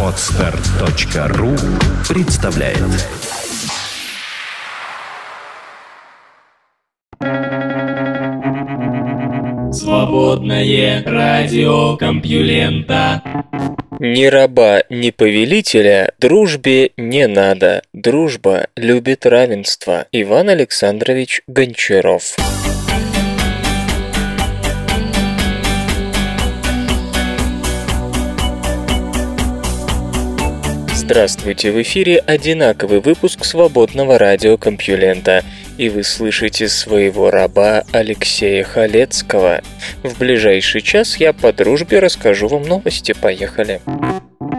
Отстар.ру представляет Свободное радио Компьюлента Ни раба, ни повелителя дружбе не надо. Дружба любит равенство. Иван Александрович Гончаров. Здравствуйте, в эфире одинаковый выпуск свободного радиокомпьюлента, и вы слышите своего раба Алексея Халецкого. В ближайший час я по дружбе расскажу вам новости, поехали.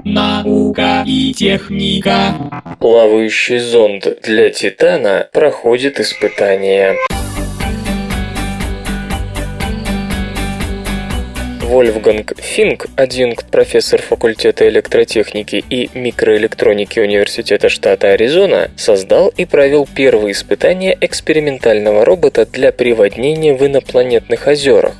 Наука и техника Плавающий зонд для Титана проходит испытания. Вольфганг Финк, адъюнкт профессор факультета электротехники и микроэлектроники Университета штата Аризона, создал и провел первые испытания экспериментального робота для приводнения в инопланетных озерах.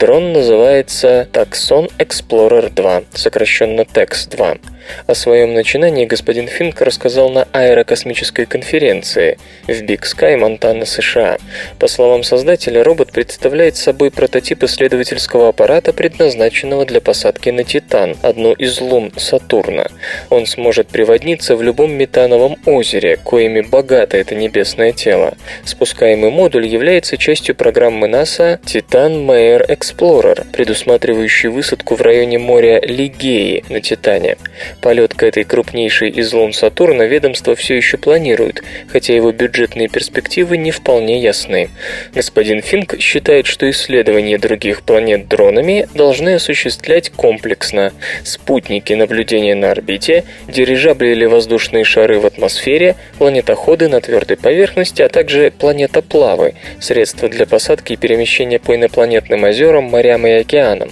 Дрон называется Tucson Explorer 2, сокращенно TEX-2. О своем начинании господин Финк рассказал на аэрокосмической конференции в Биг Скай, Монтана, США. По словам создателя, робот представляет собой прототип исследовательского аппарата, предназначенного для посадки на Титан, одну из лун Сатурна. Он сможет приводниться в любом метановом озере, коими богато это небесное тело. Спускаемый модуль является частью программы НАСА Titan Mare Explorer, предусматривающей высадку в районе моря Лигеи на Титане. Полет к этой крупнейшей из лун Сатурна ведомство все еще планирует, хотя его бюджетные перспективы не вполне ясны. Господин Финк считает, что исследования других планет дронами должны осуществлять комплексно. Спутники наблюдения на орбите, дирижабли или воздушные шары в атмосфере, планетоходы на твердой поверхности, а также планетоплавы, средства для посадки и перемещения по инопланетным озерам, морям и океанам.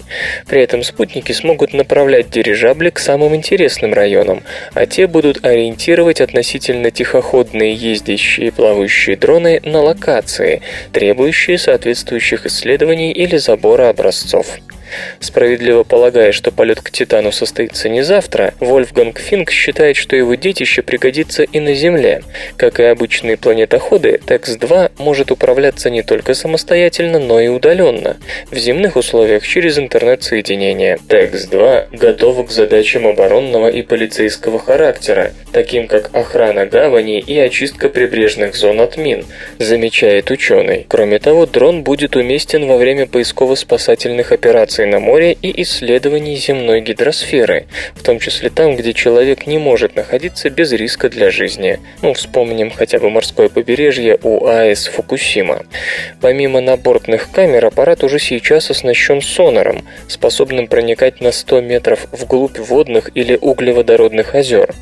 При этом спутники смогут направлять дирижабли к самым интересным районам, а те будут ориентировать относительно тихоходные ездящие и плавающие дроны на локации, требующие соответствующих исследований или забора образцов. Справедливо полагая, что полет к Титану состоится не завтра, Вольфганг Финк считает, что его детище пригодится и на Земле. Как и обычные планетоходы, ТЭКС-2 может управляться не только самостоятельно, но и удаленно, в земных условиях через интернет-соединение. ТЭКС-2 готов к задачам оборонного и полицейского характера, таким как охрана гавани и очистка прибрежных зон от мин, замечает ученый. Кроме того, дрон будет уместен во время поисково-спасательных операций на море и исследований земной гидросферы, в том числе там, где человек не может находиться без риска для жизни. Ну, вспомним хотя бы морское побережье у АЭС Фукусима. Помимо набортных камер, аппарат уже сейчас оснащен сонаром, способным проникать на 100 метров вглубь водных или углеводородных озер.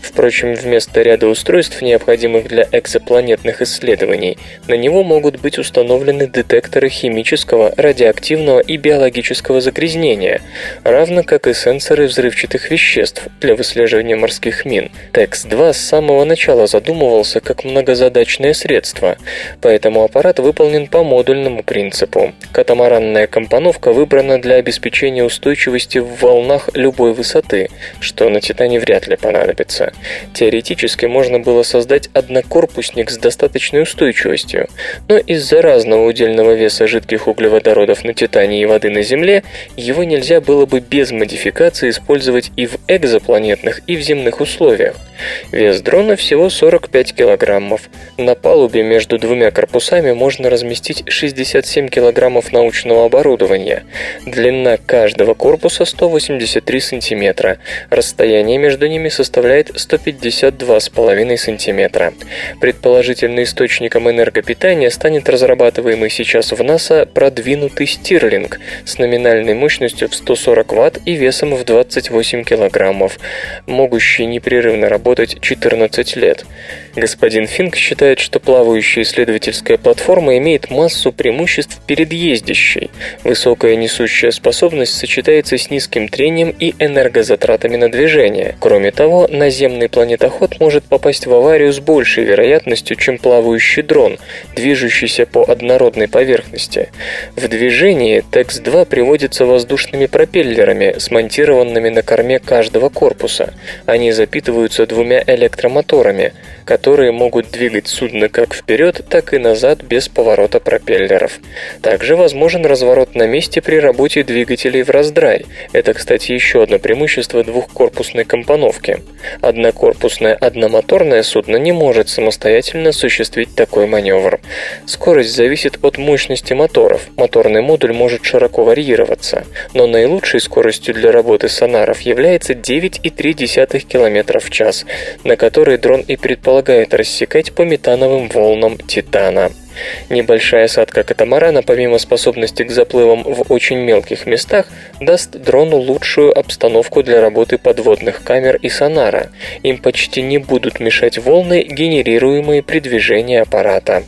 Впрочем, вместо ряда устройств, необходимых для экзопланетных исследований, на него могут быть установлены детекторы химического, радиоактивного и биологического загрязнения, равно как и сенсоры взрывчатых веществ для выслеживания морских мин. TEX-2 с самого начала задумывался как многозадачное средство, поэтому аппарат выполнен по модульному принципу. Катамаранная компоновка выбрана для обеспечения устойчивости в волнах любой высоты, что на Титане вряд ли понадобится. Теоретически можно было создать однокорпусник с достаточной устойчивостью, но из-за разного удельного веса жидких углеводородов на Титане и воды на Земле его нельзя было бы без модификации использовать и в экзопланетных, и в земных условиях. Вес дрона всего 45 килограммов. На палубе между двумя корпусами можно разместить 67 килограммов научного оборудования. Длина каждого корпуса 183 сантиметра. Расстояние между ними составляет 152,5 сантиметра. Предположительно источником энергопитания станет разрабатываемый сейчас в НАСА продвинутый Стирлинг с номинальной мощностью в 140 Вт и весом в 28 килограммов, могущий непрерывно работать 14 лет. Господин Финк считает, что плавающая исследовательская платформа имеет массу преимуществ перед ездящей. Высокая несущая способность сочетается с низким трением и энергозатратами на движение. Кроме того, наземный планетоход может попасть в аварию с большей вероятностью, чем плавающий дрон, движущийся по однородной поверхности. В движении ТЭКС-2 приводится воздушными пропеллерами, смонтированными на корме каждого корпуса. Они запитываются двумя электромоторами, которые могут двигать судно как вперед, так и назад без поворота пропеллеров. Также возможен разворот на месте при работе двигателей в раздрай. Это, кстати, еще одно преимущество двухкорпусной компоновки. Однокорпусное одномоторное судно не может самостоятельно осуществить такой маневр. Скорость зависит от мощности моторов. Моторный модуль может широко варьироваться, но наилучшей скоростью для работы сонаров является 9,3 км в час, на которой дрон и предполагает рассекать по метановым волнам Титана. Небольшая осадка катамарана, помимо способности к заплывам в очень мелких местах, даст дрону лучшую обстановку для работы подводных камер и сонара. Им почти не будут мешать волны, генерируемые при движении аппарата.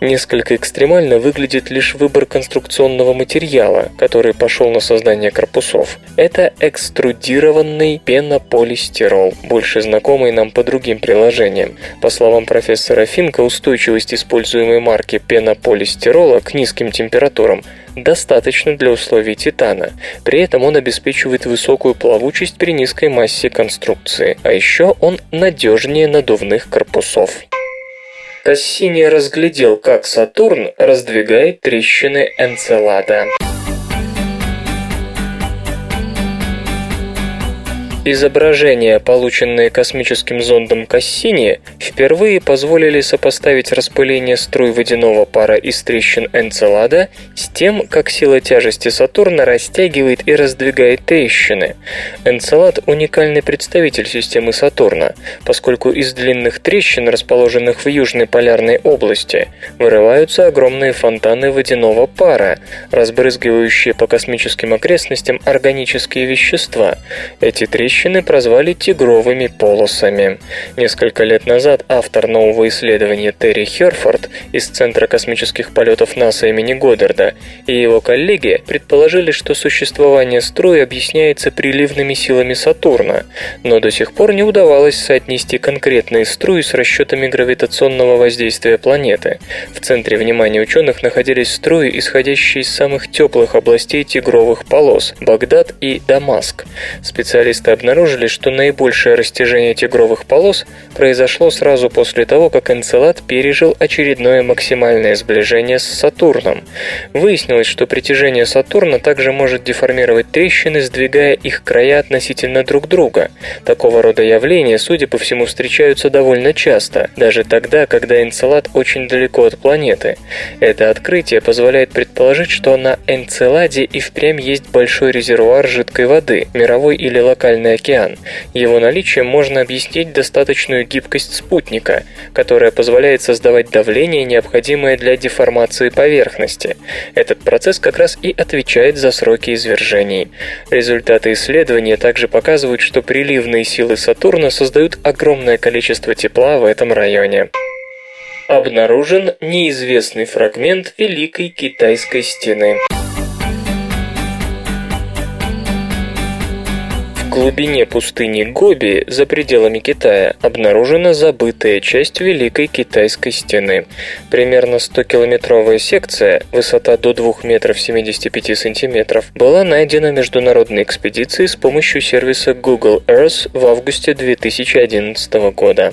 Несколько экстремально выглядит лишь выбор конструкционного материала, который пошел на создание корпусов. Это экструдированный пенополистирол, больше знакомый нам по другим приложениям. По словам профессора Финка, устойчивость используемой марки пенополистирола к низким температурам достаточно для условий титана. При этом он обеспечивает высокую плавучесть при низкой массе конструкции, а еще он надежнее надувных корпусов. Кассини разглядел, как Сатурн раздвигает трещины Энцелада. Изображения, полученные космическим зондом Кассини, впервые позволили сопоставить распыление струй водяного пара из трещин Энцелада с тем, как сила тяжести Сатурна растягивает и раздвигает трещины. Энцелад – уникальный представитель системы Сатурна, поскольку из длинных трещин, расположенных в южной полярной области, вырываются огромные фонтаны водяного пара, разбрызгивающие по космическим окрестностям органические вещества. Эти трещины трещины прозвали тигровыми полосами. Несколько лет назад автор нового исследования Терри Херфорд из Центра космических полетов НАСА имени Годдарда и его коллеги предположили, что существование струй объясняется приливными силами Сатурна, но до сих пор не удавалось соотнести конкретные струи с расчетами гравитационного воздействия планеты. В центре внимания ученых находились струи, исходящие из самых теплых областей тигровых полос – Багдад и Дамаск. Специалисты обнаружили, что наибольшее растяжение тигровых полос произошло сразу после того, как Энцелад пережил очередное максимальное сближение с Сатурном. Выяснилось, что притяжение Сатурна также может деформировать трещины, сдвигая их края относительно друг друга. Такого рода явления, судя по всему, встречаются довольно часто, даже тогда, когда Энцелад очень далеко от планеты. Это открытие позволяет предположить, что на Энцеладе и впрямь есть большой резервуар жидкой воды, мировой или локальной Тихий океан. Его наличием можно объяснить достаточную гибкость спутника, которая позволяет создавать давление, необходимое для деформации поверхности. Этот процесс как раз и отвечает за сроки извержений. Результаты исследования также показывают, что приливные силы Сатурна создают огромное количество тепла в этом районе обнаружен неизвестный фрагмент Великой Китайской стены. Глубине пустыни Гоби, за пределами Китая, обнаружена забытая часть Великой Китайской стены. Примерно 100-километровая секция, высота до 2 метров 75 сантиметров, была найдена международной экспедицией с помощью сервиса Google Earth в августе 2011 года.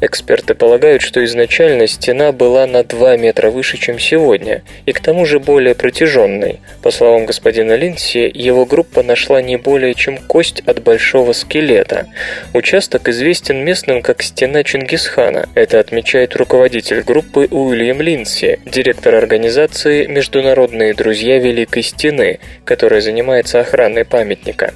Эксперты полагают, что изначально стена была на 2 метра выше, чем сегодня, и к тому же более протяженной. По словам господина Линси, его группа нашла не более чем кость от большого скелета. Участок известен местным как «Стена Чингисхана». Это отмечает руководитель группы Уильям Линси, директор организации «Международные друзья Великой Стены», которая занимается охраной памятника.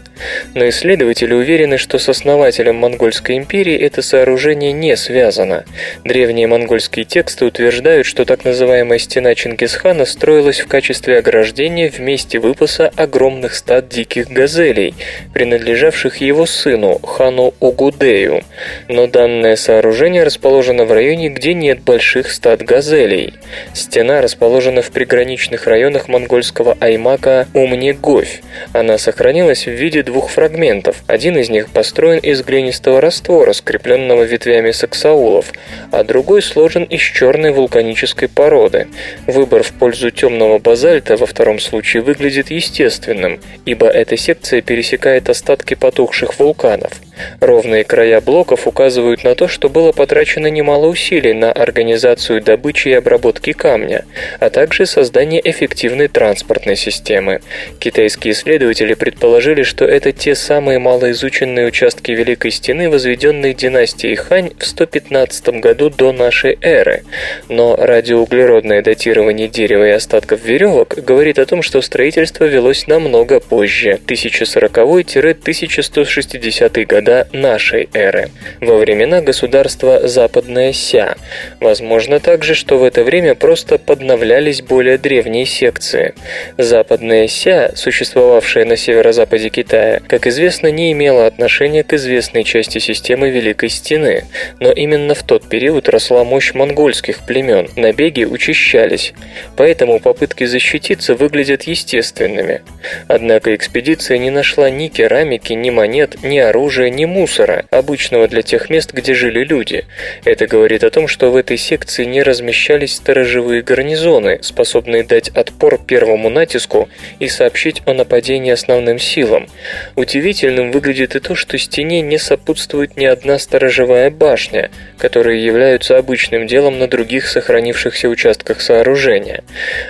Но исследователи уверены, что с основателем Монгольской империи это сооружение не связано. Древние монгольские тексты утверждают, что так называемая стена Чингисхана строилась в качестве ограждения в месте выпаса огромных стад диких газелей, принадлежащих принадлежавших его сыну, хану Угудею. Но данное сооружение расположено в районе, где нет больших стад газелей. Стена расположена в приграничных районах монгольского аймака Умнегофь. Она сохранилась в виде двух фрагментов. Один из них построен из глинистого раствора, скрепленного ветвями саксаулов, а другой сложен из черной вулканической породы. Выбор в пользу темного базальта во втором случае выглядит естественным, ибо эта секция пересекает остатки потухших вулканов. Ровные края блоков указывают на то, что было потрачено немало усилий на организацию добычи и обработки камня, а также создание эффективной транспортной системы. Китайские исследователи предположили, что это те самые малоизученные участки Великой Стены, возведенные династией Хань в 115 году до нашей эры. Но радиоуглеродное датирование дерева и остатков веревок говорит о том, что строительство велось намного позже, 1040-1160 годы года нашей эры, во времена государства Западная Ся. Возможно также, что в это время просто подновлялись более древние секции. Западная Ся, существовавшая на северо-западе Китая, как известно, не имела отношения к известной части системы Великой Стены, но именно в тот период росла мощь монгольских племен, набеги учащались, поэтому попытки защититься выглядят естественными. Однако экспедиция не нашла ни керамики, ни монет, ни оружия, ни мусора, обычного для тех мест, где жили люди. Это говорит о том, что в этой секции не размещались сторожевые гарнизоны, способные дать отпор первому натиску и сообщить о нападении основным силам. Удивительным выглядит и то, что стене не сопутствует ни одна сторожевая башня, которые являются обычным делом на других сохранившихся участках сооружения.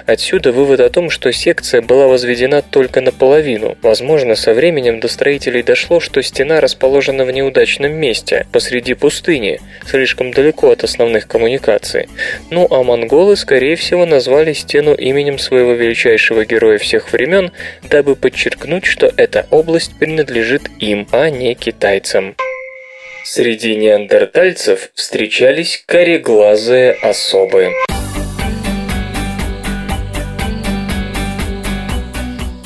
Отсюда вывод о том, что секция была возведена только наполовину. Возможно, со временем до строителей дошло, что стена расположена расположена в неудачном месте, посреди пустыни, слишком далеко от основных коммуникаций. Ну а монголы, скорее всего, назвали стену именем своего величайшего героя всех времен, дабы подчеркнуть, что эта область принадлежит им, а не китайцам. Среди неандертальцев встречались кореглазые особы.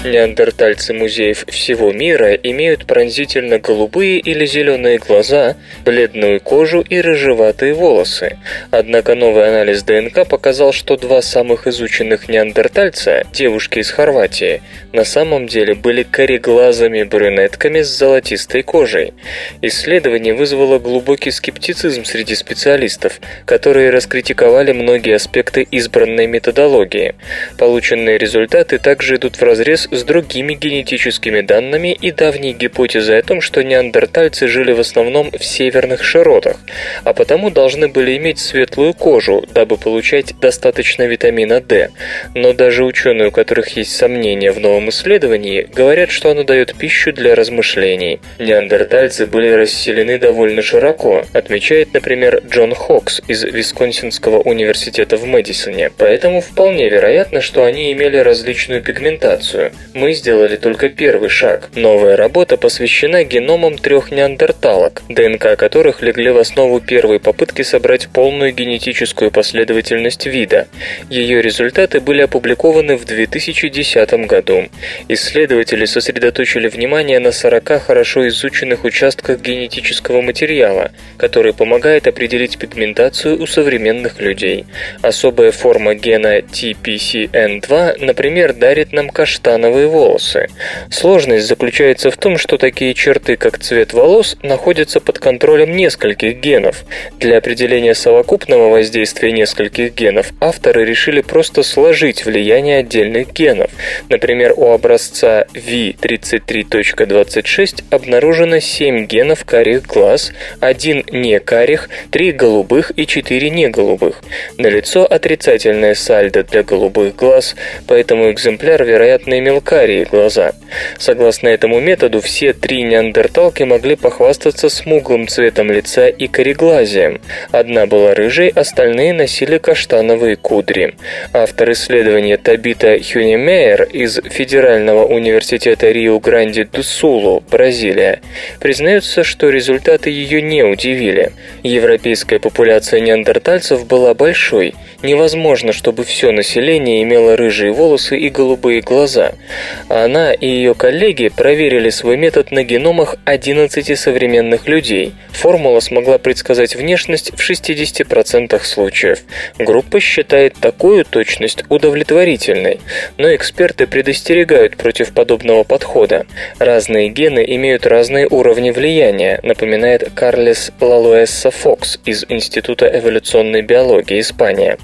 Неандертальцы музеев всего мира имеют пронзительно-голубые или зеленые глаза, бледную кожу и рыжеватые волосы. Однако новый анализ ДНК показал, что два самых изученных неандертальца, девушки из Хорватии, на самом деле были кореглазыми брюнетками с золотистой кожей. Исследование вызвало глубокий скептицизм среди специалистов, которые раскритиковали многие аспекты избранной методологии. Полученные результаты также идут вразрез с другими генетическими данными и давней гипотезой о том, что неандертальцы жили в основном в северных широтах, а потому должны были иметь светлую кожу, дабы получать достаточно витамина D. Но даже ученые, у которых есть сомнения в новом исследовании, говорят, что оно дает пищу для размышлений. Неандертальцы были расселены довольно широко, отмечает, например, Джон Хокс из Висконсинского университета в Мэдисоне, поэтому вполне вероятно, что они имели различную пигментацию, мы сделали только первый шаг. Новая работа посвящена геномам трех неандерталок, ДНК которых легли в основу первой попытки собрать полную генетическую последовательность вида. Ее результаты были опубликованы в 2010 году. Исследователи сосредоточили внимание на 40 хорошо изученных участках генетического материала, который помогает определить пигментацию у современных людей. Особая форма гена TPCN2, например, дарит нам каштановый каштановые волосы. Сложность заключается в том, что такие черты, как цвет волос, находятся под контролем нескольких генов. Для определения совокупного воздействия нескольких генов авторы решили просто сложить влияние отдельных генов. Например, у образца V33.26 обнаружено 7 генов карих глаз, один не карих, 3 голубых и 4 не голубых. Налицо отрицательное сальдо для голубых глаз, поэтому экземпляр, вероятно, имел карие глаза. Согласно этому методу, все три неандерталки могли похвастаться смуглым цветом лица и кореглазием. Одна была рыжей, остальные носили каштановые кудри. Автор исследования Табита Хюнемейер из Федерального университета Рио-Гранди-ду-Сулу, Бразилия, признается, что результаты ее не удивили. Европейская популяция неандертальцев была большой. Невозможно, чтобы все население имело рыжие волосы и голубые глаза – Она и ее коллеги проверили свой метод на геномах 11 современных людей. Формула смогла предсказать внешность в 60% случаев. Группа считает такую точность удовлетворительной, но эксперты предостерегают против подобного подхода. Разные гены имеют разные уровни влияния, напоминает Карлес Лалуэсса Фокс из Института эволюционной биологии Испания.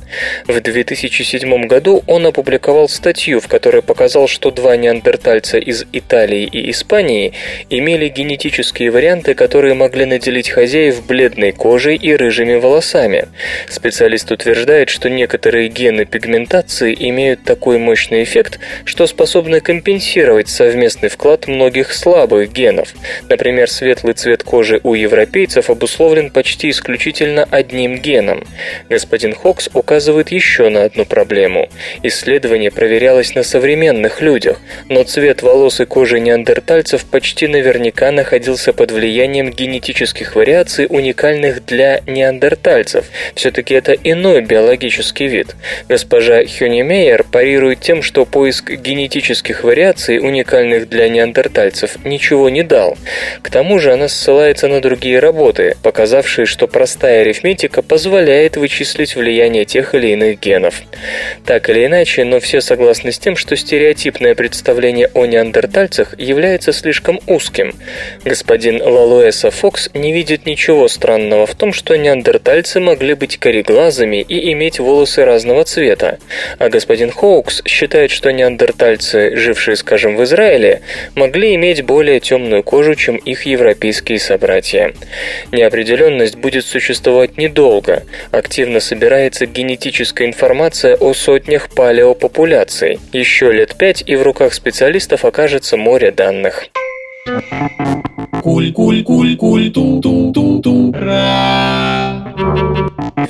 В 2007 году он опубликовал статью, в которой показал, что два неандертальца из Италии и Испании имели генетические варианты, которые могли наделить хозяев бледной кожей и рыжими волосами. Специалист утверждает, что некоторые гены пигментации имеют такой мощный эффект, что способны компенсировать совместный вклад многих слабых генов. Например, светлый цвет кожи у европейцев обусловлен почти исключительно одним геном. Господин Хокс указывает еще на одну проблему. Исследование проверялось на современных людях, но цвет волос и кожи неандертальцев почти наверняка находился под влиянием генетических вариаций, уникальных для неандертальцев. Все-таки это иной биологический вид. Госпожа Хюнемейер парирует тем, что поиск генетических вариаций, уникальных для неандертальцев, ничего не дал. К тому же она ссылается на другие работы, показавшие, что простая арифметика позволяет вычислить влияние тех или иных генов. Так или иначе, но все согласны с тем, что стереотипное представление о неандертальцах является слишком узким. Господин Лалуэса Фокс не видит ничего странного в том, что неандертальцы могли быть кореглазыми и иметь волосы разного цвета, а господин Хоукс считает, что неандертальцы, жившие, скажем, в Израиле, могли иметь более темную кожу, чем их европейские собратья. Неопределенность будет существовать недолго. Активно собирается генетическая информация о сотнях палеопопуляций. Еще лет пять и в руках специалистов окажется море данных.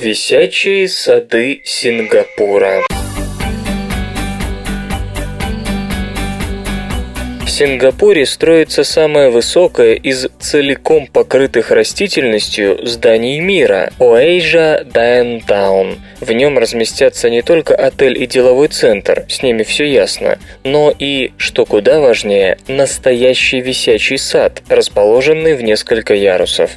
Висячие сады Сингапура. Сингапуре строится самое высокое из целиком покрытых растительностью зданий мира – Оэйжа Дайнтаун. В нем разместятся не только отель и деловой центр, с ними все ясно, но и, что куда важнее, настоящий висячий сад, расположенный в несколько ярусов.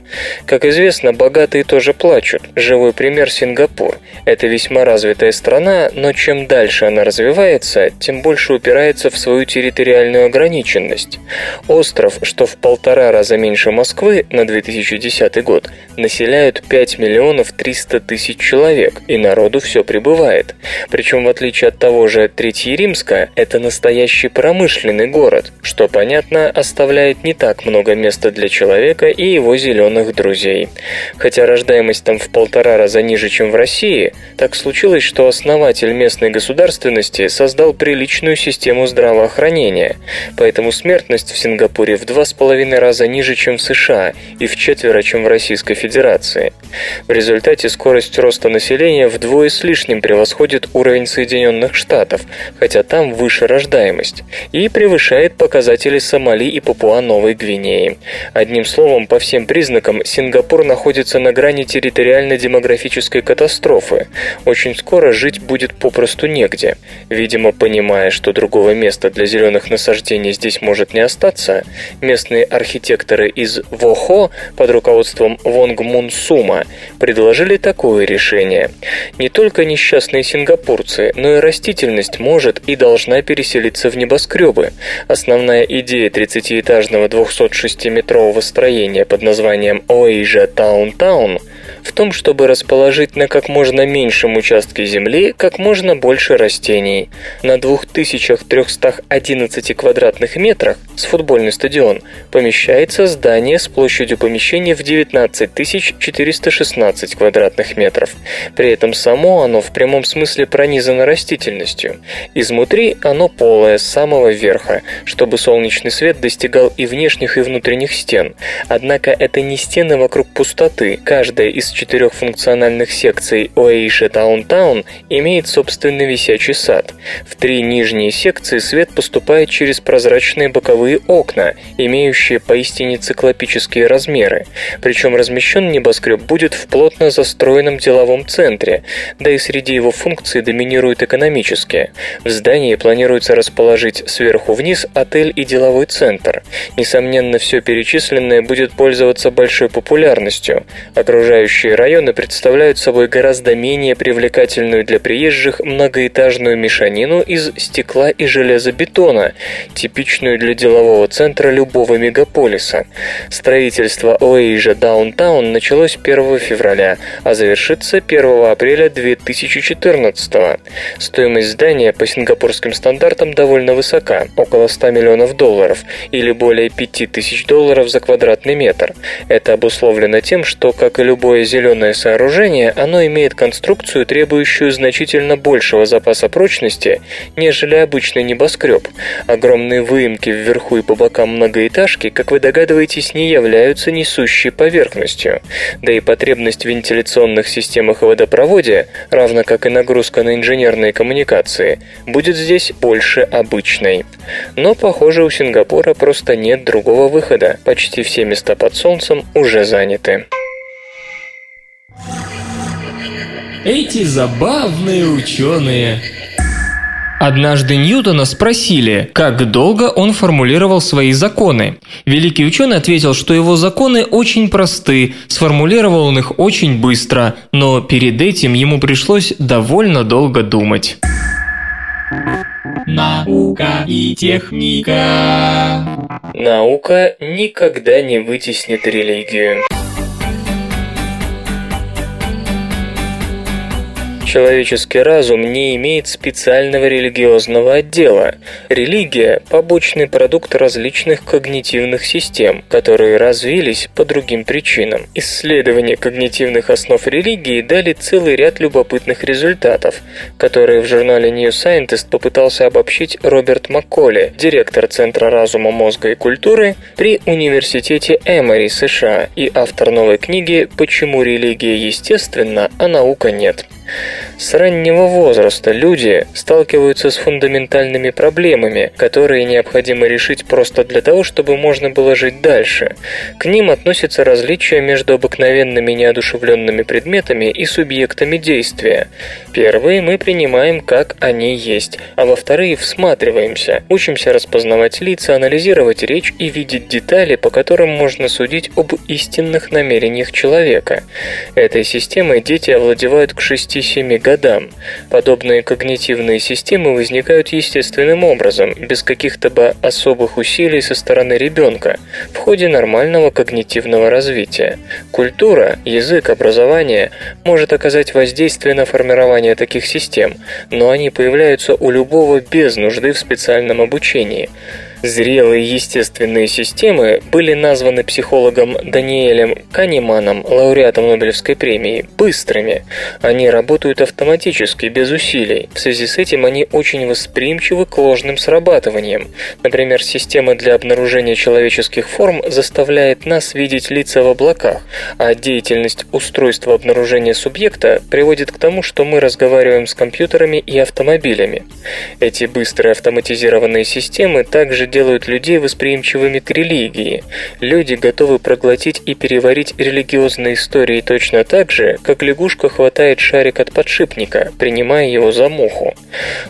Как известно, богатые тоже плачут. Живой пример Сингапур. Это весьма развитая страна, но чем дальше она развивается, тем больше упирается в свою территориальную ограниченность ограниченность. Остров, что в полтора раза меньше Москвы на 2010 год, населяют 5 миллионов 300 тысяч человек, и народу все прибывает. Причем, в отличие от того же Третьей Римска, это настоящий промышленный город, что, понятно, оставляет не так много места для человека и его зеленых друзей. Хотя рождаемость там в полтора раза ниже, чем в России, так случилось, что основатель местной государственности создал приличную систему здравоохранения, поэтому смертность в Сингапуре в два с половиной раза ниже, чем в США, и в четверо, чем в Российской Федерации. В результате скорость роста населения вдвое с лишним превосходит уровень Соединенных Штатов, хотя там выше рождаемость, и превышает показатели Сомали и Папуа-Новой Гвинеи. Одним словом, по всем признакам, Сингапур находится на грани территориально-демографической катастрофы. Очень скоро жить будет попросту негде. Видимо, понимая, что другого места для зеленых насаждений здесь может не остаться, местные архитекторы из Вохо под руководством Вонг Мун Сума предложили такое решение. Не только несчастные сингапурцы, но и растительность может и должна переселиться в небоскребы. Основная идея 30-этажного 206-метрового строения под названием Oasia Downtown в том, чтобы расположить на как можно меньшем участке земли как можно больше растений. На 2311 квадратных метрах с футбольный стадион помещается здание с площадью помещения в 19 416 квадратных метров. При этом само оно в прямом смысле пронизано растительностью. Изнутри оно полое с самого верха, чтобы солнечный свет достигал и внешних, и внутренних стен. Однако это не стены вокруг пустоты, каждая из из четырех функциональных секций Оэйша Таунтаун имеет собственный висячий сад. В три нижние секции свет поступает через прозрачные боковые окна, имеющие поистине циклопические размеры. Причем размещен небоскреб будет в плотно застроенном деловом центре, да и среди его функций доминируют экономические. В здании планируется расположить сверху вниз отель и деловой центр. Несомненно, все перечисленное будет пользоваться большой популярностью. Окружающие районы представляют собой гораздо менее привлекательную для приезжих многоэтажную мешанину из стекла и железобетона, типичную для делового центра любого мегаполиса. Строительство Оэйжа Даунтаун началось 1 февраля, а завершится 1 апреля 2014 Стоимость здания по сингапурским стандартам довольно высока, около 100 миллионов долларов, или более 5000 долларов за квадратный метр. Это обусловлено тем, что, как и любое зеленое сооружение, оно имеет конструкцию, требующую значительно большего запаса прочности, нежели обычный небоскреб. Огромные выемки вверху и по бокам многоэтажки, как вы догадываетесь, не являются несущей поверхностью. Да и потребность в вентиляционных системах и водопроводе, равно как и нагрузка на инженерные коммуникации, будет здесь больше обычной. Но, похоже, у Сингапура просто нет другого выхода. Почти все места под солнцем уже заняты. Эти забавные ученые. Однажды Ньютона спросили, как долго он формулировал свои законы. Великий ученый ответил, что его законы очень просты, сформулировал он их очень быстро, но перед этим ему пришлось довольно долго думать. Наука и техника. Наука никогда не вытеснит религию. Человеческий разум не имеет специального религиозного отдела. Религия – побочный продукт различных когнитивных систем, которые развились по другим причинам. Исследования когнитивных основ религии дали целый ряд любопытных результатов, которые в журнале New Scientist попытался обобщить Роберт Макколи, директор Центра разума, мозга и культуры при Университете Эмори, США, и автор новой книги «Почему религия естественна, а наука нет». С раннего возраста люди сталкиваются с фундаментальными проблемами, которые необходимо решить просто для того, чтобы можно было жить дальше. К ним относятся различия между обыкновенными неодушевленными предметами и субъектами действия. Первые мы принимаем как они есть, а во вторые всматриваемся, учимся распознавать лица, анализировать речь и видеть детали, по которым можно судить об истинных намерениях человека. Этой системой дети овладевают к 6-7 годам. Подобные когнитивные системы возникают естественным образом, без каких-то бы особых усилий со стороны ребенка, в ходе нормального когнитивного развития. Культура, язык, образование может оказать воздействие на формирование таких систем, но они появляются у любого без нужды в специальном обучении. Зрелые естественные системы были названы психологом Даниэлем Канеманом, лауреатом Нобелевской премии, быстрыми. Они работают автоматически, без усилий. В связи с этим они очень восприимчивы к ложным срабатываниям. Например, система для обнаружения человеческих форм заставляет нас видеть лица в облаках, а деятельность устройства обнаружения субъекта приводит к тому, что мы разговариваем с компьютерами и автомобилями. Эти быстрые автоматизированные системы также делают людей восприимчивыми к религии. Люди готовы проглотить и переварить религиозные истории точно так же, как лягушка хватает шарик от подшипника, принимая его за муху.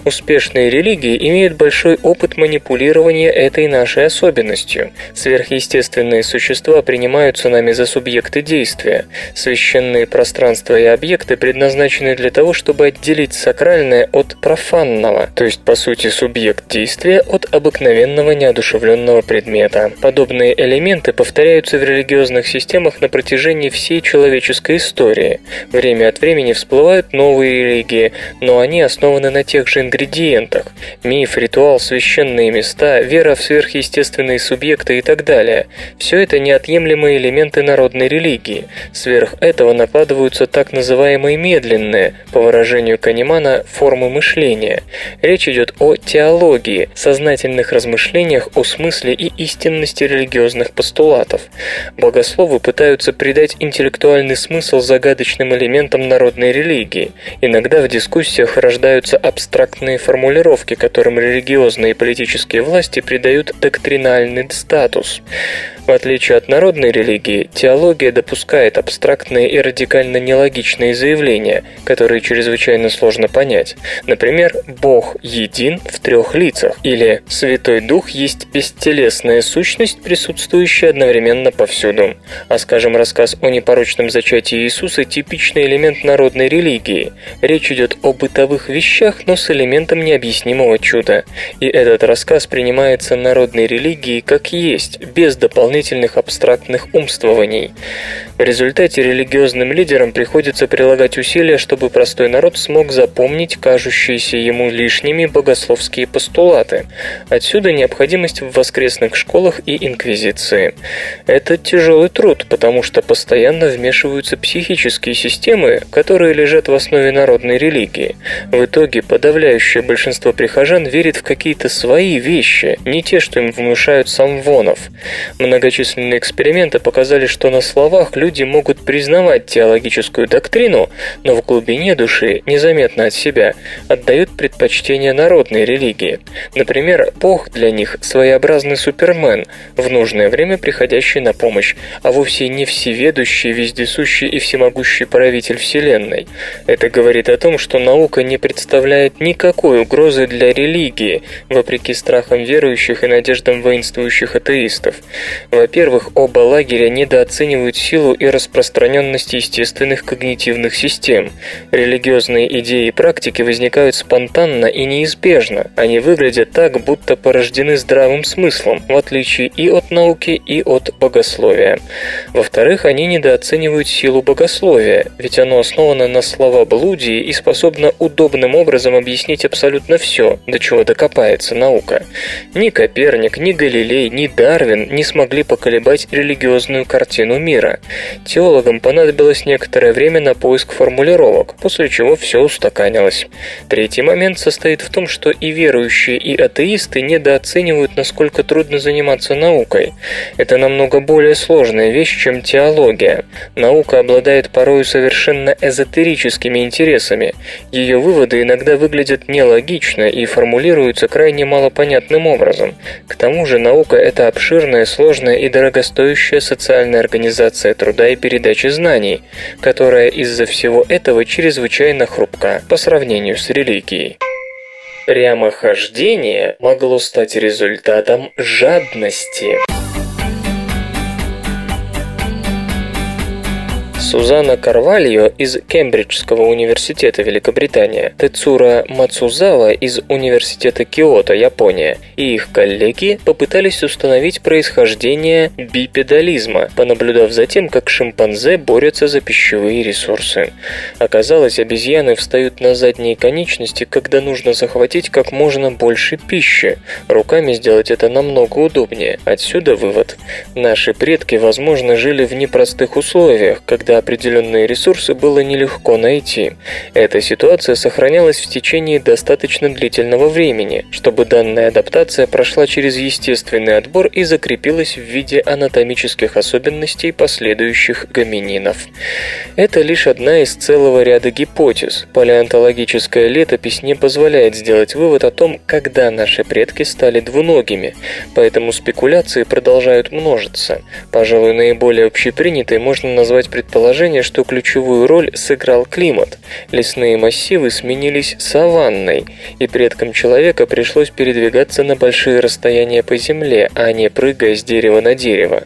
Успешные религии имеют большой опыт манипулирования этой нашей особенностью. Сверхъестественные существа принимаются нами за субъекты действия. Священные пространства и объекты предназначены для того, чтобы отделить сакральное от профанного, то есть, по сути, субъект действия от обыкновенного неодушевленного предмета. Подобные элементы повторяются в религиозных системах на протяжении всей человеческой истории. Время от времени всплывают новые религии, но они основаны на тех же ингредиентах. Миф, ритуал, священные места, вера в сверхъестественные субъекты и так далее. Все это неотъемлемые элементы народной религии. Сверх этого накладываются так называемые медленные, по выражению Канемана, формы мышления. Речь идет о теологии, сознательных размышлениях размышлениях о смысле и истинности религиозных постулатов. Богословы пытаются придать интеллектуальный смысл загадочным элементам народной религии. Иногда в дискуссиях рождаются абстрактные формулировки, которым религиозные и политические власти придают доктринальный статус. В отличие от народной религии, теология допускает абстрактные и радикально нелогичные заявления, которые чрезвычайно сложно понять. Например, «Бог един в трех лицах» или «Святой Дух есть бестелесная сущность, присутствующая одновременно повсюду». А скажем, рассказ о непорочном зачатии Иисуса – типичный элемент народной религии. Речь идет о бытовых вещах, но с элементом необъяснимого чуда. И этот рассказ принимается народной религией как есть, без дополнительных абстрактных умствований. В результате религиозным лидерам приходится прилагать усилия, чтобы простой народ смог запомнить кажущиеся ему лишними богословские постулаты. Отсюда необходимость в воскресных школах и инквизиции. Это тяжелый труд, потому что постоянно вмешиваются психические системы, которые лежат в основе народной религии. В итоге подавляющее большинство прихожан верит в какие-то свои вещи, не те, что им внушают самвонов. Много многочисленные эксперименты показали, что на словах люди могут признавать теологическую доктрину, но в глубине души, незаметно от себя, отдают предпочтение народной религии. Например, Бог для них своеобразный супермен, в нужное время приходящий на помощь, а вовсе не всеведущий, вездесущий и всемогущий правитель Вселенной. Это говорит о том, что наука не представляет никакой угрозы для религии, вопреки страхам верующих и надеждам воинствующих атеистов. Во-первых, оба лагеря недооценивают силу и распространенность естественных когнитивных систем. Религиозные идеи и практики возникают спонтанно и неизбежно. Они выглядят так, будто порождены здравым смыслом, в отличие и от науки, и от богословия. Во-вторых, они недооценивают силу богословия, ведь оно основано на словоблудии и способно удобным образом объяснить абсолютно все, до чего докопается наука. Ни Коперник, ни Галилей, ни Дарвин не смогли поколебать религиозную картину мира. Теологам понадобилось некоторое время на поиск формулировок, после чего все устаканилось. Третий момент состоит в том, что и верующие, и атеисты недооценивают, насколько трудно заниматься наукой. Это намного более сложная вещь, чем теология. Наука обладает порою совершенно эзотерическими интересами. Ее выводы иногда выглядят нелогично и формулируются крайне малопонятным образом. К тому же наука – это обширная, сложная и дорогостоящая социальная организация труда и передачи знаний, которая из-за всего этого чрезвычайно хрупка по сравнению с религией. Прямохождение могло стать результатом жадности. Сузана Карвальо из Кембриджского университета Великобритания, Тецура Мацузава из университета Киото, Япония, и их коллеги попытались установить происхождение бипедализма, понаблюдав за тем, как шимпанзе борются за пищевые ресурсы. Оказалось, обезьяны встают на задние конечности, когда нужно захватить как можно больше пищи. Руками сделать это намного удобнее. Отсюда вывод. Наши предки, возможно, жили в непростых условиях, когда определенные ресурсы было нелегко найти. Эта ситуация сохранялась в течение достаточно длительного времени, чтобы данная адаптация прошла через естественный отбор и закрепилась в виде анатомических особенностей последующих гомининов. Это лишь одна из целого ряда гипотез. Палеонтологическая летопись не позволяет сделать вывод о том, когда наши предки стали двуногими, поэтому спекуляции продолжают множиться. Пожалуй, наиболее общепринятой можно назвать предположение, предположение, что ключевую роль сыграл климат. Лесные массивы сменились саванной, и предкам человека пришлось передвигаться на большие расстояния по земле, а не прыгая с дерева на дерево.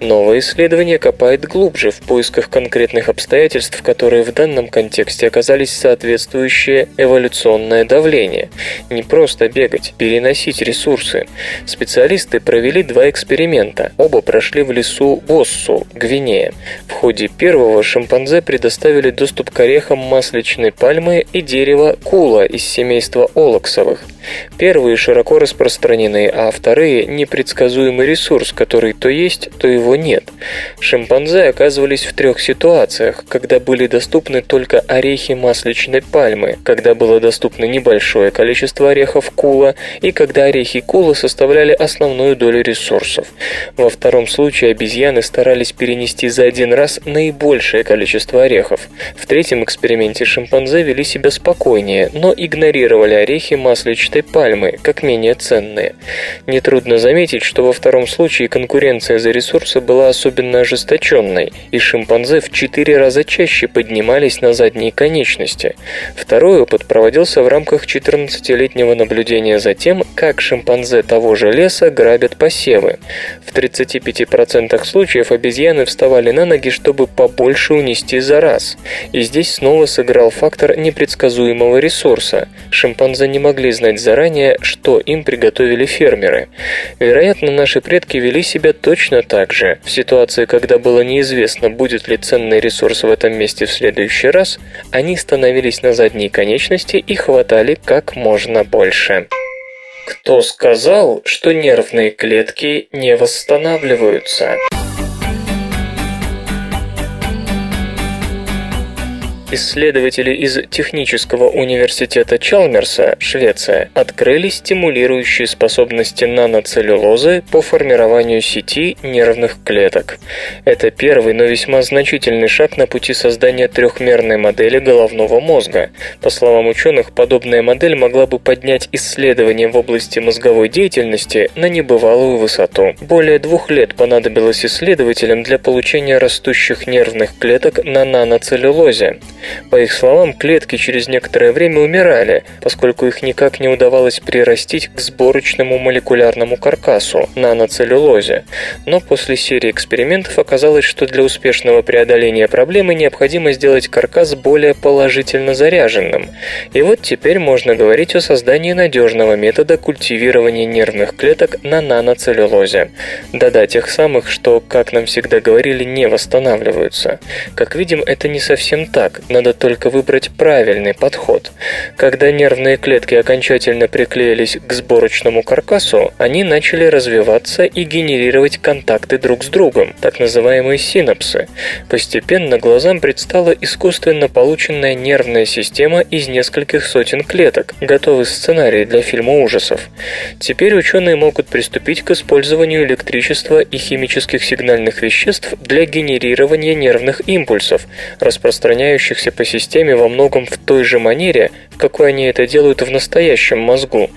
Новое исследование копает глубже в поисках конкретных обстоятельств, которые в данном контексте оказались соответствующее эволюционное давление. Не просто бегать, переносить ресурсы. Специалисты провели два эксперимента. Оба прошли в лесу Оссу, Гвинея. В ходе первого первого шимпанзе предоставили доступ к орехам масличной пальмы и дерева кула из семейства олоксовых. Первые широко распространены, а вторые – непредсказуемый ресурс, который то есть, то его нет. Шимпанзе оказывались в трех ситуациях, когда были доступны только орехи масличной пальмы, когда было доступно небольшое количество орехов кула и когда орехи кула составляли основную долю ресурсов. Во втором случае обезьяны старались перенести за один раз наибольшее количество орехов. В третьем эксперименте шимпанзе вели себя спокойнее, но игнорировали орехи масличной пальмы, как менее ценные. Нетрудно заметить, что во втором случае конкуренция за ресурсы была особенно ожесточенной, и шимпанзе в четыре раза чаще поднимались на задние конечности. Второй опыт проводился в рамках 14-летнего наблюдения за тем, как шимпанзе того же леса грабят посевы. В 35% случаев обезьяны вставали на ноги, чтобы побольше унести за раз. И здесь снова сыграл фактор непредсказуемого ресурса. Шимпанзе не могли знать заранее, что им приготовили фермеры. Вероятно, наши предки вели себя точно так же. В ситуации, когда было неизвестно, будет ли ценный ресурс в этом месте в следующий раз, они становились на задние конечности и хватали как можно больше. Кто сказал, что нервные клетки не восстанавливаются? Исследователи из Технического университета Чалмерса, Швеция, открыли стимулирующие способности наноцеллюлозы по формированию сети нервных клеток. Это первый, но весьма значительный шаг на пути создания трехмерной модели головного мозга. По словам ученых, подобная модель могла бы поднять исследования в области мозговой деятельности на небывалую высоту. Более двух лет понадобилось исследователям для получения растущих нервных клеток на наноцеллюлозе. По их словам, клетки через некоторое время умирали, поскольку их никак не удавалось прирастить к сборочному молекулярному каркасу – наноцеллюлозе. Но после серии экспериментов оказалось, что для успешного преодоления проблемы необходимо сделать каркас более положительно заряженным. И вот теперь можно говорить о создании надежного метода культивирования нервных клеток на наноцеллюлозе. Да-да, тех самых, что, как нам всегда говорили, не восстанавливаются. Как видим, это не совсем так надо только выбрать правильный подход. Когда нервные клетки окончательно приклеились к сборочному каркасу, они начали развиваться и генерировать контакты друг с другом, так называемые синапсы. Постепенно глазам предстала искусственно полученная нервная система из нескольких сотен клеток, готовый сценарий для фильма ужасов. Теперь ученые могут приступить к использованию электричества и химических сигнальных веществ для генерирования нервных импульсов, распространяющихся движущихся по системе во многом в той же манере, какой они это делают в настоящем мозгу.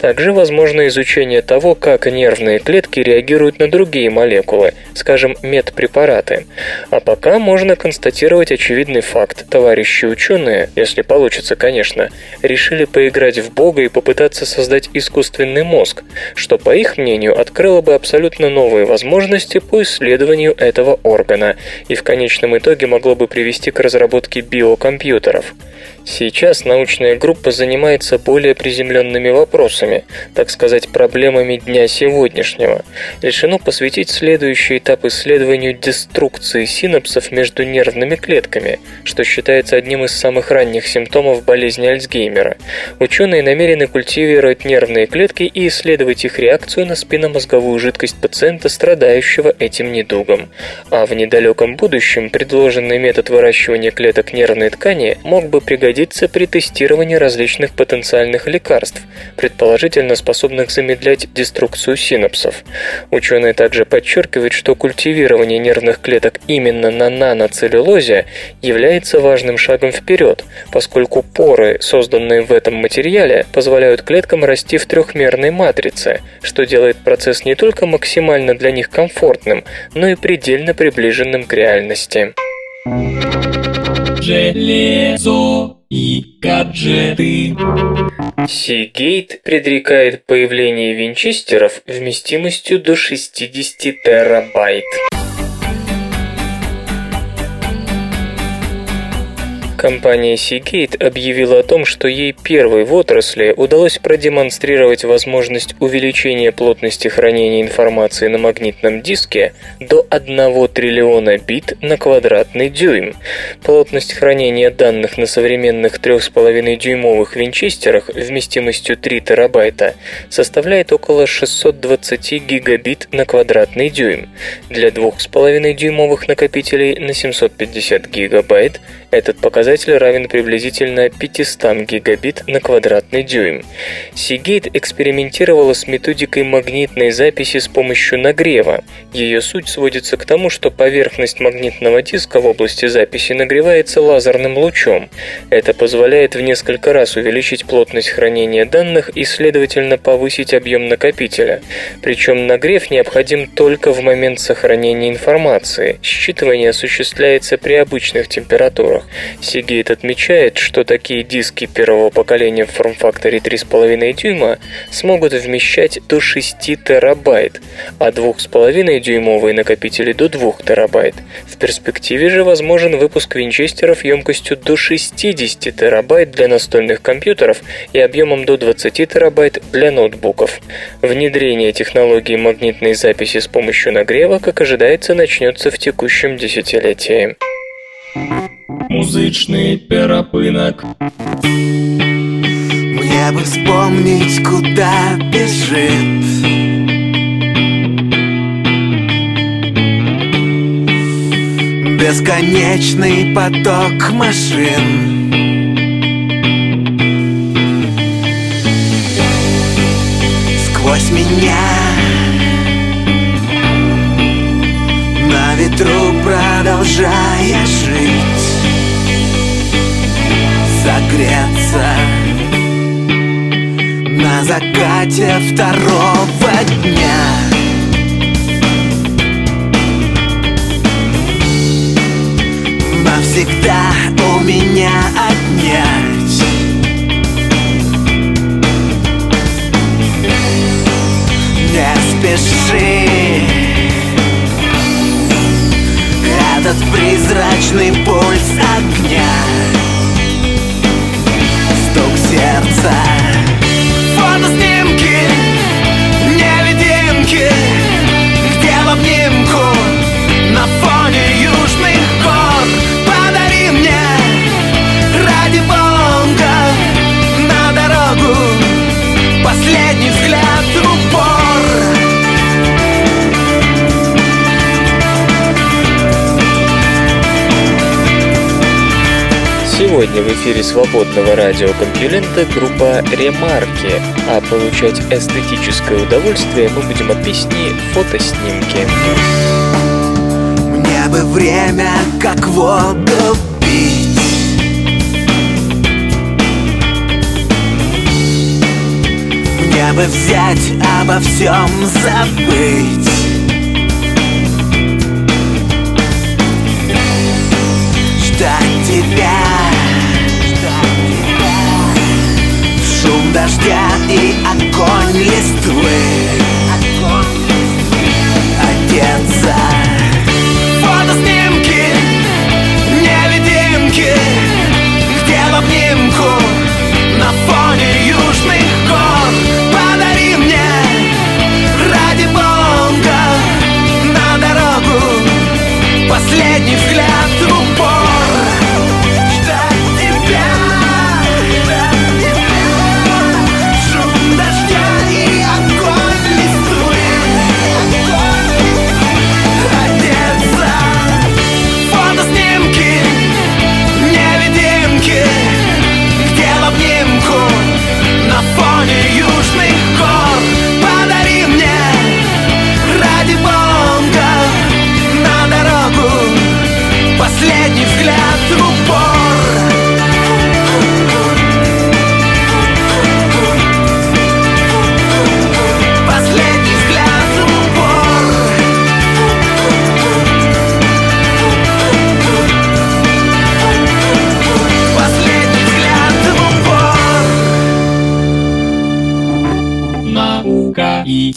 Также возможно изучение того, как нервные клетки реагируют на другие молекулы, скажем, медпрепараты. А пока можно констатировать очевидный факт. Товарищи ученые, если получится, конечно, решили поиграть в Бога и попытаться создать искусственный мозг, что, по их мнению, открыло бы абсолютно новые возможности по исследованию этого органа и в конечном итоге могло бы привести к разработке биокомпьютеров. Сейчас научная группа занимается более приземленными вопросами, так сказать, проблемами дня сегодняшнего. Решено посвятить следующий этап исследованию деструкции синапсов между нервными клетками, что считается одним из самых ранних симптомов болезни Альцгеймера. Ученые намерены культивировать нервные клетки и исследовать их реакцию на спинномозговую жидкость пациента, страдающего этим недугом. А в недалеком будущем предложенный метод выращивания клеток нервной ткани мог бы пригодиться пригодится при тестировании различных потенциальных лекарств, предположительно способных замедлять деструкцию синапсов. Ученые также подчеркивают, что культивирование нервных клеток именно на наноцеллюлозе является важным шагом вперед, поскольку поры, созданные в этом материале, позволяют клеткам расти в трехмерной матрице, что делает процесс не только максимально для них комфортным, но и предельно приближенным к реальности. Железо и гаджеты. Seagate предрекает появление винчестеров вместимостью до 60 терабайт. Компания Seagate объявила о том, что ей первой в отрасли удалось продемонстрировать возможность увеличения плотности хранения информации на магнитном диске до 1 триллиона бит на квадратный дюйм. Плотность хранения данных на современных 3,5-дюймовых винчестерах вместимостью 3 терабайта составляет около 620 гигабит на квадратный дюйм. Для 2,5-дюймовых накопителей на 750 гигабайт этот показатель равен приблизительно 500 гигабит на квадратный дюйм. Seagate экспериментировала с методикой магнитной записи с помощью нагрева. Ее суть сводится к тому, что поверхность магнитного диска в области записи нагревается лазерным лучом. Это позволяет в несколько раз увеличить плотность хранения данных и, следовательно, повысить объем накопителя. Причем нагрев необходим только в момент сохранения информации. Считывание осуществляется при обычных температурах. Seagate отмечает, что такие диски первого поколения в форм-факторе 3,5 дюйма смогут вмещать до 6 терабайт, а 2,5-дюймовые накопители до 2 терабайт. В перспективе же возможен выпуск винчестеров емкостью до 60 терабайт для настольных компьютеров и объемом до 20 терабайт для ноутбуков. Внедрение технологии магнитной записи с помощью нагрева, как ожидается, начнется в текущем десятилетии. Музычный перапынок. Мне бы вспомнить, куда бежит. Бесконечный поток машин. Сквозь меня На ветру продолжая жить Согреться. На закате второго дня. Навсегда у меня отнять. Не спеши. Этот призрачный пульс огня сердца Фотоснимки Невидимки Где в обнимку Сегодня в эфире свободного радиокомпьюлента группа «Ремарки», а получать эстетическое удовольствие мы будем от песни «Фотоснимки». Мне бы время, как воду пить. Мне бы взять обо всем забыть дождя и огонь листвы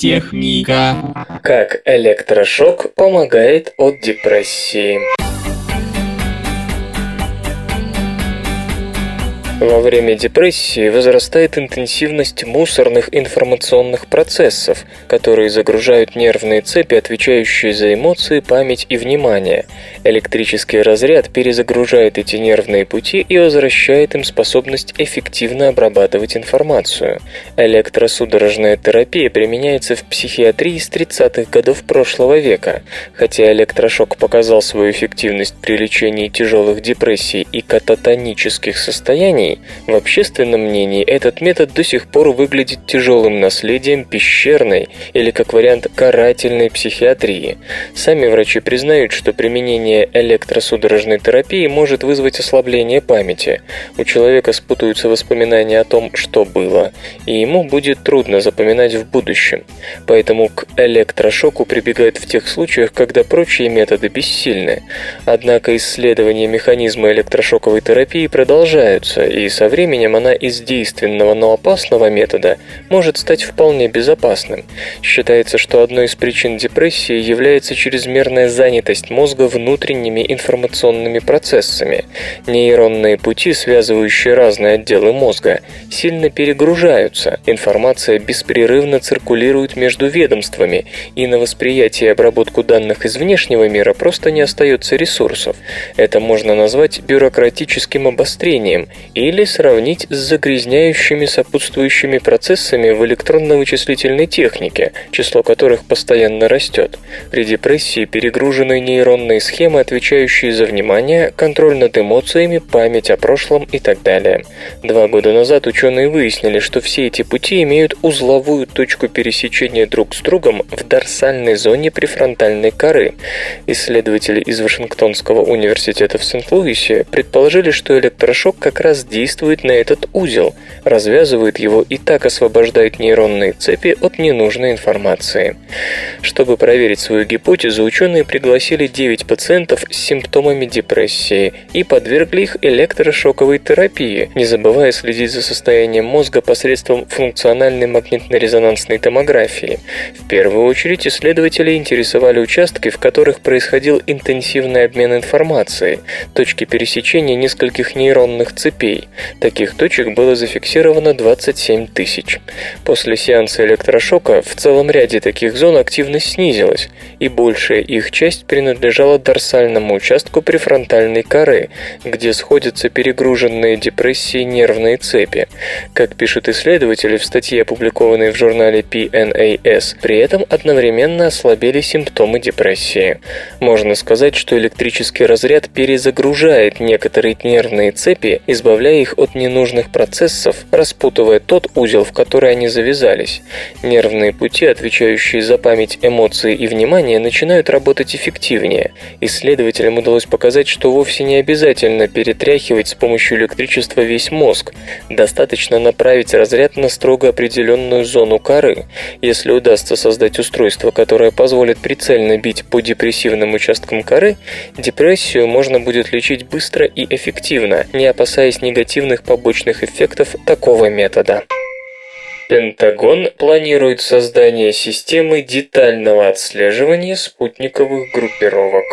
техника. Как электрошок помогает от депрессии. Во время депрессии возрастает интенсивность мусорных информационных процессов, которые загружают нервные цепи, отвечающие за эмоции, память и внимание. Электрический разряд перезагружает эти нервные пути и возвращает им способность эффективно обрабатывать информацию. Электросудорожная терапия применяется в психиатрии с 30-х годов прошлого века. Хотя электрошок показал свою эффективность при лечении тяжелых депрессий и кататонических состояний, в общественном мнении этот метод до сих пор выглядит тяжелым наследием пещерной или, как вариант, карательной психиатрии. Сами врачи признают, что применение электросудорожной терапии может вызвать ослабление памяти. У человека спутаются воспоминания о том, что было, и ему будет трудно запоминать в будущем. Поэтому к электрошоку прибегают в тех случаях, когда прочие методы бессильны. Однако исследования механизма электрошоковой терапии продолжаются, и со временем она из действенного, но опасного метода может стать вполне безопасным. Считается, что одной из причин депрессии является чрезмерная занятость мозга внутренними информационными процессами. Нейронные пути, связывающие разные отделы мозга, сильно перегружаются, информация беспрерывно циркулирует между ведомствами, и на восприятие и обработку данных из внешнего мира просто не остается ресурсов. Это можно назвать бюрократическим обострением или сравнить с загрязняющими сопутствующими процессами в электронно-вычислительной технике, число которых постоянно растет. При депрессии перегружены нейронные схемы, отвечающие за внимание, контроль над эмоциями, память о прошлом и так далее. Два года назад ученые выяснили, что все эти пути имеют узловую точку пересечения друг с другом в дорсальной зоне префронтальной коры. Исследователи из Вашингтонского университета в Сент-Луисе предположили, что электрошок как раз действует на этот узел, развязывает его и так освобождает нейронные цепи от ненужной информации. Чтобы проверить свою гипотезу, ученые пригласили 9 пациентов с симптомами депрессии и подвергли их электрошоковой терапии, не забывая следить за состоянием мозга посредством функциональной магнитно-резонансной томографии. В первую очередь исследователи интересовали участки, в которых происходил интенсивный обмен информацией, точки пересечения нескольких нейронных цепей. Таких точек было зафиксировано 27 тысяч. После сеанса электрошока в целом ряде таких зон активность снизилась, и большая их часть принадлежала дорсальному участку префронтальной коры, где сходятся перегруженные депрессией нервные цепи. Как пишут исследователи в статье, опубликованной в журнале PNAS, при этом одновременно ослабели симптомы депрессии. Можно сказать, что электрический разряд перезагружает некоторые нервные цепи, избавляя их от ненужных процессов, распутывая тот узел, в который они завязались. Нервные пути, отвечающие за память, эмоции и внимание, начинают работать эффективнее. Исследователям удалось показать, что вовсе не обязательно перетряхивать с помощью электричества весь мозг. Достаточно направить разряд на строго определенную зону коры. Если удастся создать устройство, которое позволит прицельно бить по депрессивным участкам коры, депрессию можно будет лечить быстро и эффективно, не опасаясь негативных побочных эффектов такого метода. Пентагон планирует создание системы детального отслеживания спутниковых группировок.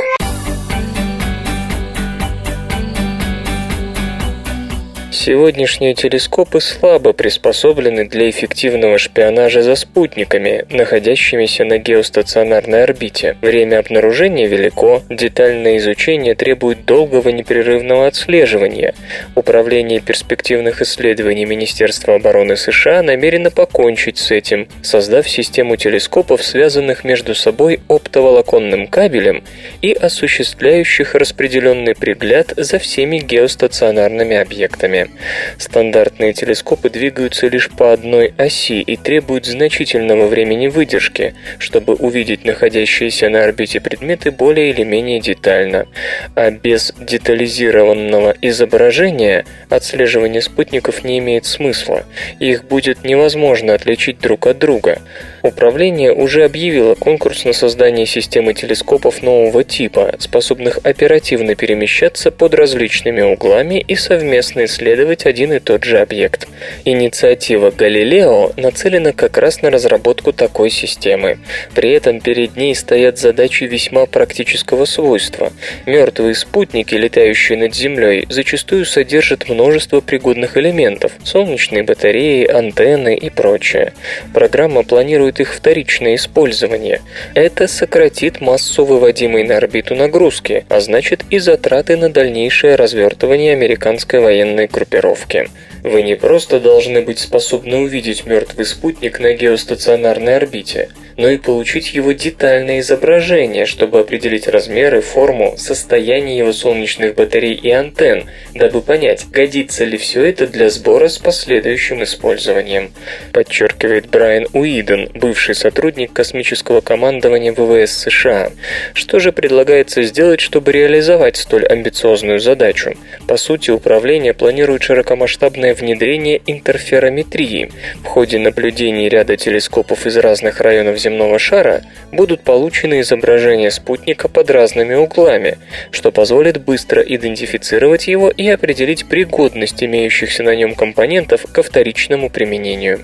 Сегодняшние телескопы слабо приспособлены для эффективного шпионажа за спутниками, находящимися на геостационарной орбите. Время обнаружения велико, детальное изучение требует долгого непрерывного отслеживания. Управление перспективных исследований Министерства обороны США намерено покончить с этим, создав систему телескопов, связанных между собой оптоволоконным кабелем и осуществляющих распределенный пригляд за всеми геостационарными объектами. Стандартные телескопы двигаются лишь по одной оси и требуют значительного времени выдержки, чтобы увидеть находящиеся на орбите предметы более или менее детально. А без детализированного изображения отслеживание спутников не имеет смысла. Их будет невозможно отличить друг от друга. Управление уже объявило конкурс на создание системы телескопов нового типа, способных оперативно перемещаться под различными углами и совместно исследовать один и тот же объект. Инициатива «Галилео» нацелена как раз на разработку такой системы. При этом перед ней стоят задачи весьма практического свойства. Мертвые спутники, летающие над Землей, зачастую содержат множество пригодных элементов – солнечные батареи, антенны и прочее. Программа планирует их вторичное использование. Это сократит массу выводимой на орбиту нагрузки, а значит и затраты на дальнейшее развертывание американской военной группировки группировки. Вы не просто должны быть способны увидеть мертвый спутник на геостационарной орбите, но и получить его детальное изображение, чтобы определить размеры, форму, состояние его солнечных батарей и антенн, дабы понять, годится ли все это для сбора с последующим использованием, подчеркивает Брайан Уидон, бывший сотрудник космического командования ВВС США. Что же предлагается сделать, чтобы реализовать столь амбициозную задачу? По сути, управление планирует широкомасштабное внедрение интерферометрии. В ходе наблюдений ряда телескопов из разных районов земного шара будут получены изображения спутника под разными углами, что позволит быстро идентифицировать его и определить пригодность имеющихся на нем компонентов ко вторичному применению.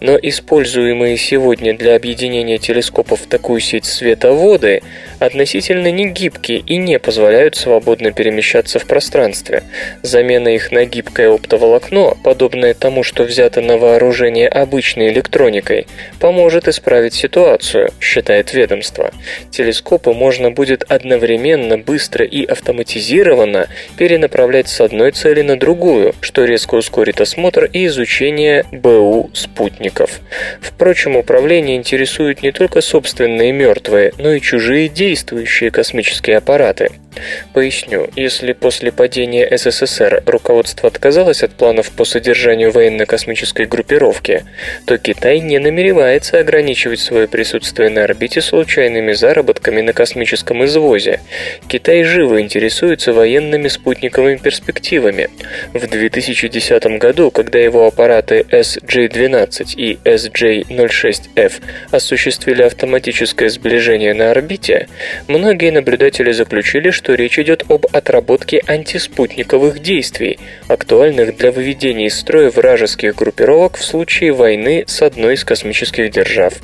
Но используемые сегодня для объединения телескопов в такую сеть световоды относительно негибкие и не позволяют свободно перемещаться в пространстве. Замена их на гибкое оптоволокно, подобное тому, что взято на вооружение обычной электроникой, поможет исправить ситуацию, считает ведомство. Телескопы можно будет одновременно, быстро и автоматизированно перенаправлять с одной цели на другую, что резко ускорит осмотр и изучение БУ спутников. Впрочем, управление интересует не только собственные мертвые, но и чужие действующие космические аппараты. Поясню, если после падения СССР руководство отказалось от планов по содержанию военно-космической группировки, то Китай не намеревается ограничивать свое присутствие на орбите случайными заработками на космическом извозе. Китай живо интересуется военными спутниковыми перспективами. В 2010 году, когда его аппараты SJ-12 и SJ-06F осуществили автоматическое сближение на орбите, многие наблюдатели заключили, что что речь идет об отработке антиспутниковых действий, актуальных для выведения из строя вражеских группировок в случае войны с одной из космических держав.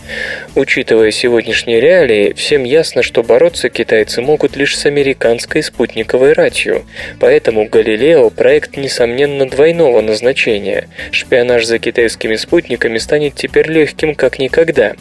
Учитывая сегодняшние реалии, всем ясно, что бороться китайцы могут лишь с американской спутниковой ратью. Поэтому «Галилео» – проект, несомненно, двойного назначения. Шпионаж за китайскими спутниками станет теперь легким как никогда.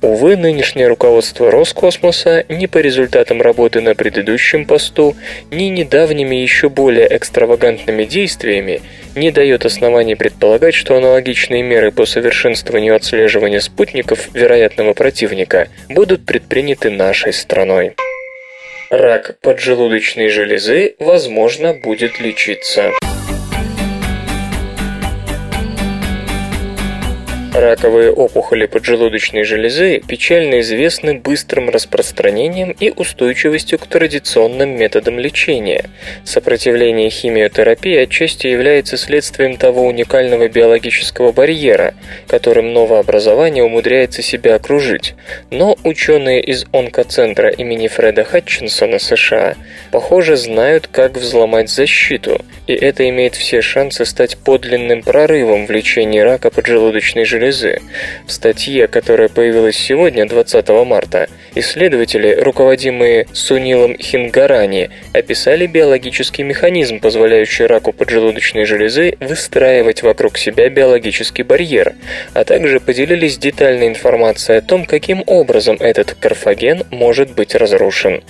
Увы, нынешнее руководство Роскосмоса не по результатам работы на предыдущем посту посту, ни недавними еще более экстравагантными действиями не дает оснований предполагать, что аналогичные меры по совершенствованию отслеживания спутников вероятного противника будут предприняты нашей страной. Рак поджелудочной железы, возможно, будет лечиться. Раковые опухоли поджелудочной железы печально известны быстрым распространением и устойчивостью к традиционным методам лечения. Сопротивление химиотерапии отчасти является следствием того уникального биологического барьера, которым новообразование умудряется себя окружить. Но ученые из онкоцентра имени Фреда Хатчинсона США, похоже, знают, как взломать защиту, и это имеет все шансы стать подлинным прорывом в лечении рака поджелудочной железы железы. В статье, которая появилась сегодня, 20 марта, исследователи, руководимые Сунилом Хингарани, описали биологический механизм, позволяющий раку поджелудочной железы выстраивать вокруг себя биологический барьер, а также поделились детальной информацией о том, каким образом этот карфаген может быть разрушен.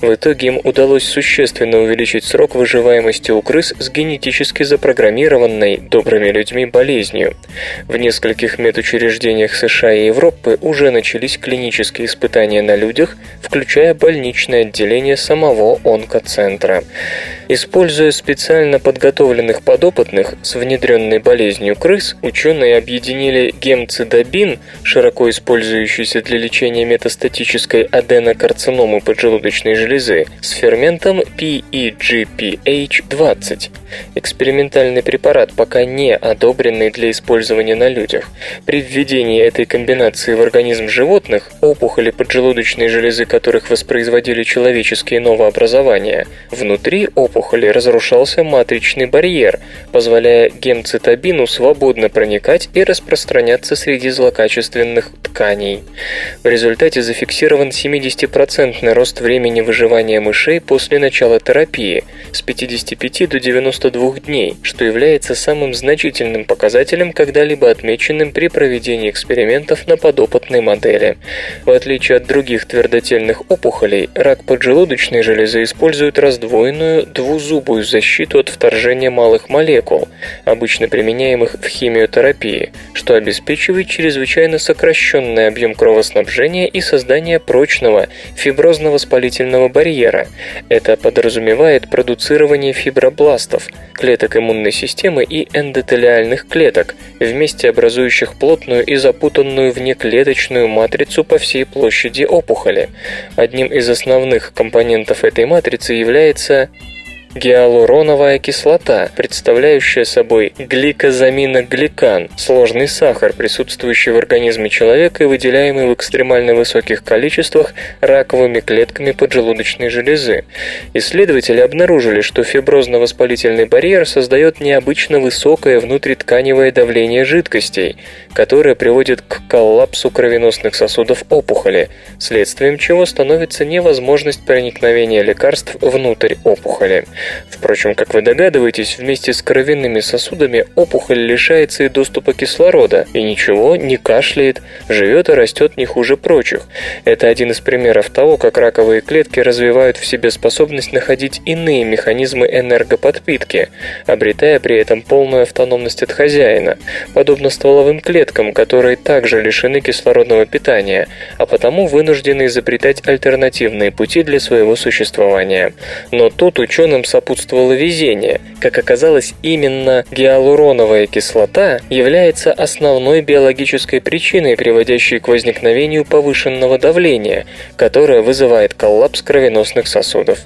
В итоге им удалось существенно увеличить срок выживаемости у крыс с генетически запрограммированной добрыми людьми болезнью. В нескольких медучреждениях США и Европы уже начались клинические испытания на людях, включая больничное отделение самого онкоцентра. Используя специально подготовленных подопытных с внедренной болезнью крыс, ученые объединили гемцидобин, широко использующийся для лечения метастатической аденокарциномы поджелудочной железы, с ферментом PEGPH20. Экспериментальный препарат пока не одобренный для использования на людях. При введении этой комбинации в организм животных, опухоли поджелудочной железы которых воспроизводили человеческие новообразования, внутри опухоли разрушался матричный барьер, позволяя гемцитабину свободно проникать и распространяться среди злокачественных тканей. В результате зафиксирован 70% рост времени выживания мышей после начала терапии с 55 до 92 дней, что является самым значительным показателем, когда-либо отмеченным при проведении экспериментов на подопытной модели. В отличие от других твердотельных опухолей, рак поджелудочной железы использует раздвоенную двузубую защиту от вторжения малых молекул, обычно применяемых в химиотерапии, что обеспечивает чрезвычайно сокращенный объем кровоснабжения и создание прочного фиброзно-воспалительного барьера. Это подразумевает продуцирование фибробластов, клеток иммунной системы и эндотелиальных клеток, вместе образующих плотную и запутанную внеклеточную матрицу по всей площади опухоли. Одним из основных компонентов этой матрицы является Гиалуроновая кислота, представляющая собой гликозаминогликан, сложный сахар, присутствующий в организме человека и выделяемый в экстремально высоких количествах раковыми клетками поджелудочной железы. Исследователи обнаружили, что фиброзно-воспалительный барьер создает необычно высокое внутритканевое давление жидкостей, которое приводит к коллапсу кровеносных сосудов опухоли, следствием чего становится невозможность проникновения лекарств внутрь опухоли. Впрочем, как вы догадываетесь, вместе с кровяными сосудами опухоль лишается и доступа кислорода, и ничего, не кашляет, живет и растет не хуже прочих. Это один из примеров того, как раковые клетки развивают в себе способность находить иные механизмы энергоподпитки, обретая при этом полную автономность от хозяина, подобно стволовым клеткам, которые также лишены кислородного питания, а потому вынуждены изобретать альтернативные пути для своего существования. Но тут ученым сопутствовало везение. Как оказалось, именно гиалуроновая кислота является основной биологической причиной, приводящей к возникновению повышенного давления, которое вызывает коллапс кровеносных сосудов.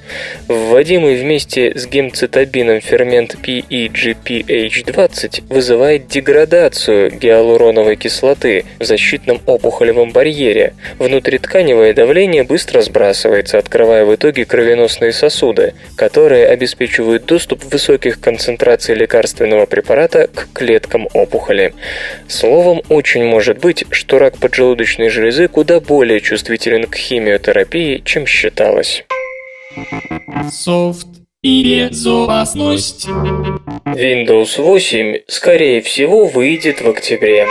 Вводимый вместе с гемцитабином фермент PEGPH20 вызывает деградацию гиалуроновой кислоты в защитном опухолевом барьере. Внутритканевое давление быстро сбрасывается, открывая в итоге кровеносные сосуды, которые обеспечивают доступ высоких концентраций лекарственного препарата к клеткам опухоли. Словом, очень может быть, что рак поджелудочной железы куда более чувствителен к химиотерапии, чем считалось. Софт и безопасность. Windows 8, скорее всего, выйдет в октябре.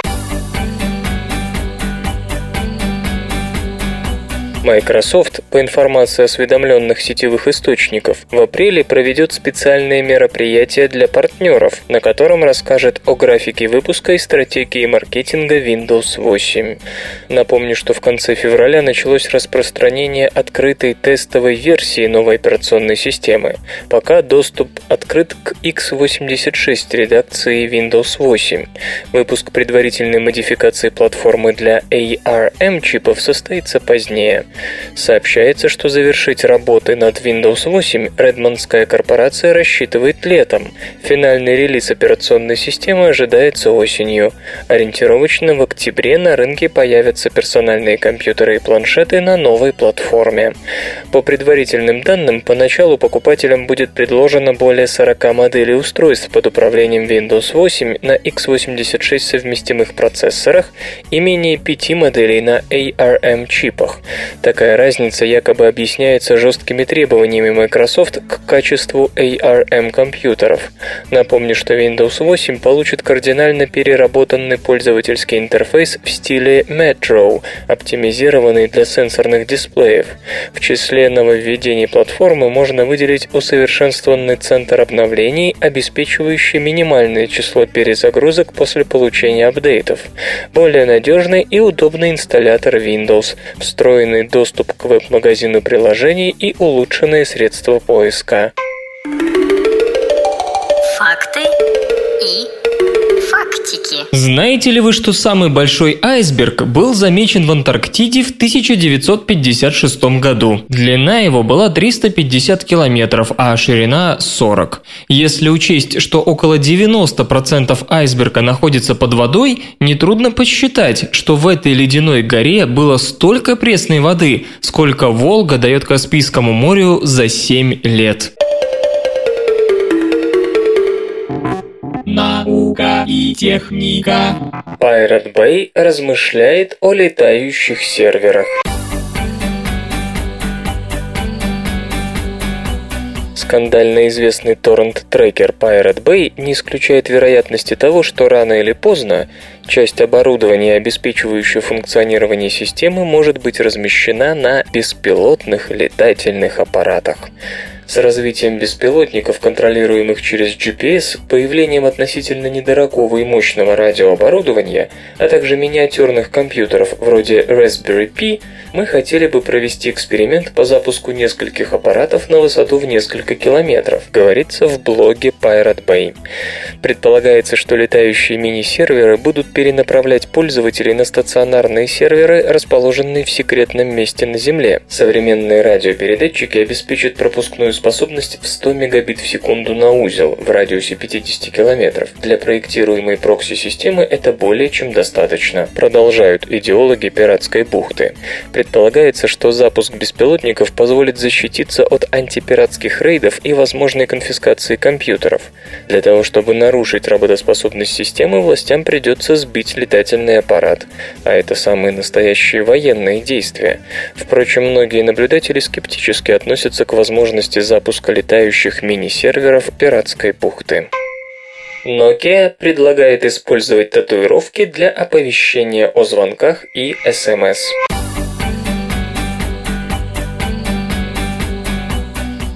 Microsoft, по информации осведомленных сетевых источников, в апреле проведет специальное мероприятие для партнеров, на котором расскажет о графике выпуска и стратегии маркетинга Windows 8. Напомню, что в конце февраля началось распространение открытой тестовой версии новой операционной системы. Пока доступ открыт к x86 редакции Windows 8. Выпуск предварительной модификации платформы для ARM чипов состоится позднее. Сообщается, что завершить работы над Windows 8 Редмондская корпорация рассчитывает летом. Финальный релиз операционной системы ожидается осенью. Ориентировочно в октябре на рынке появятся персональные компьютеры и планшеты на новой платформе. По предварительным данным, поначалу покупателям будет предложено более 40 моделей устройств под управлением Windows 8 на x86 совместимых процессорах и менее 5 моделей на ARM чипах. Такая разница якобы объясняется жесткими требованиями Microsoft к качеству ARM компьютеров. Напомню, что Windows 8 получит кардинально переработанный пользовательский интерфейс в стиле Metro, оптимизированный для сенсорных дисплеев. В числе нововведений платформы можно выделить усовершенствованный центр обновлений, обеспечивающий минимальное число перезагрузок после получения апдейтов, более надежный и удобный инсталлятор Windows, встроенный доступ к веб-магазину приложений и улучшенные средства поиска. Знаете ли вы, что самый большой айсберг был замечен в Антарктиде в 1956 году? Длина его была 350 километров, а ширина 40. Если учесть, что около 90% айсберга находится под водой, нетрудно посчитать, что в этой ледяной горе было столько пресной воды, сколько Волга дает Каспийскому морю за 7 лет. Наука и техника. Pirate Bay размышляет о летающих серверах. Скандально известный торрент-трекер Pirate Bay не исключает вероятности того, что рано или поздно часть оборудования, обеспечивающая функционирование системы, может быть размещена на беспилотных летательных аппаратах. С развитием беспилотников, контролируемых через GPS, появлением относительно недорогого и мощного радиооборудования, а также миниатюрных компьютеров вроде Raspberry Pi, мы хотели бы провести эксперимент по запуску нескольких аппаратов на высоту в несколько километров, говорится в блоге Pirate Bay. Предполагается, что летающие мини-серверы будут перенаправлять пользователей на стационарные серверы, расположенные в секретном месте на Земле. Современные радиопередатчики обеспечат пропускную способность в 100 мегабит в секунду на узел в радиусе 50 километров. Для проектируемой прокси-системы это более чем достаточно, продолжают идеологи пиратской бухты. Предполагается, что запуск беспилотников позволит защититься от антипиратских рейдов и возможной конфискации компьютеров. Для того, чтобы нарушить работоспособность системы, властям придется сбить летательный аппарат. А это самые настоящие военные действия. Впрочем, многие наблюдатели скептически относятся к возможности запуска летающих мини-серверов пиратской бухты. Nokia предлагает использовать татуировки для оповещения о звонках и SMS.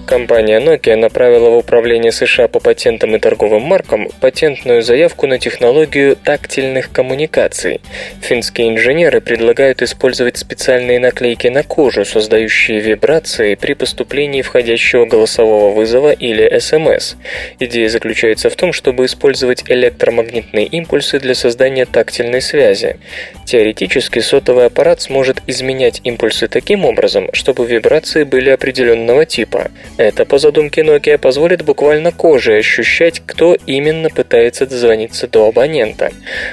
Компания Nokia направила в Управление США по патентам и торговым маркам патентную заявку на технологию тактильных коммуникаций. Финские инженеры предлагают использовать специальные наклейки на кожу, создающие вибрации при поступлении входящего голосового вызова или СМС. Идея заключается в том, чтобы использовать электромагнитные импульсы для создания тактильной связи. Теоретически сотовый аппарат сможет изменять импульсы таким образом, чтобы вибрации были определенного типа. Это, по задумке Nokia, позволит буквально кожей ощущать, кто именно пытается дозвониться до абонента.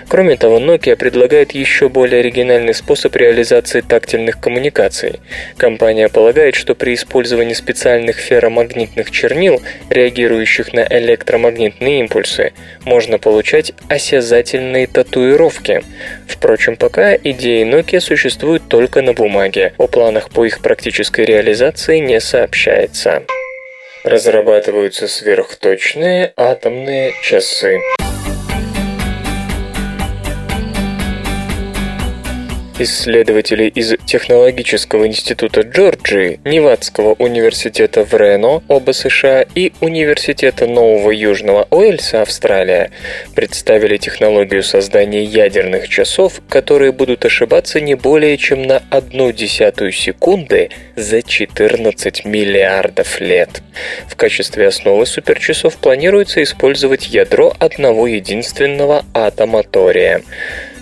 Кроме того, Nokia предлагает еще более оригинальный способ реализации тактильных коммуникаций. Компания полагает, что при использовании специальных ферромагнитных чернил, реагирующих на электромагнитные импульсы, можно получать осязательные татуировки. Впрочем, пока идеи Nokia существуют только на бумаге. О планах по их практической реализации не сообщается. Разрабатываются сверхточные атомные часы. Исследователи из Технологического института Джорджии, Невадского университета в Рено, оба США, и Университета Нового Южного Уэльса, Австралия, представили технологию создания ядерных часов, которые будут ошибаться не более чем на одну десятую секунды за 14 миллиардов лет. В качестве основы суперчасов планируется использовать ядро одного единственного атома тория.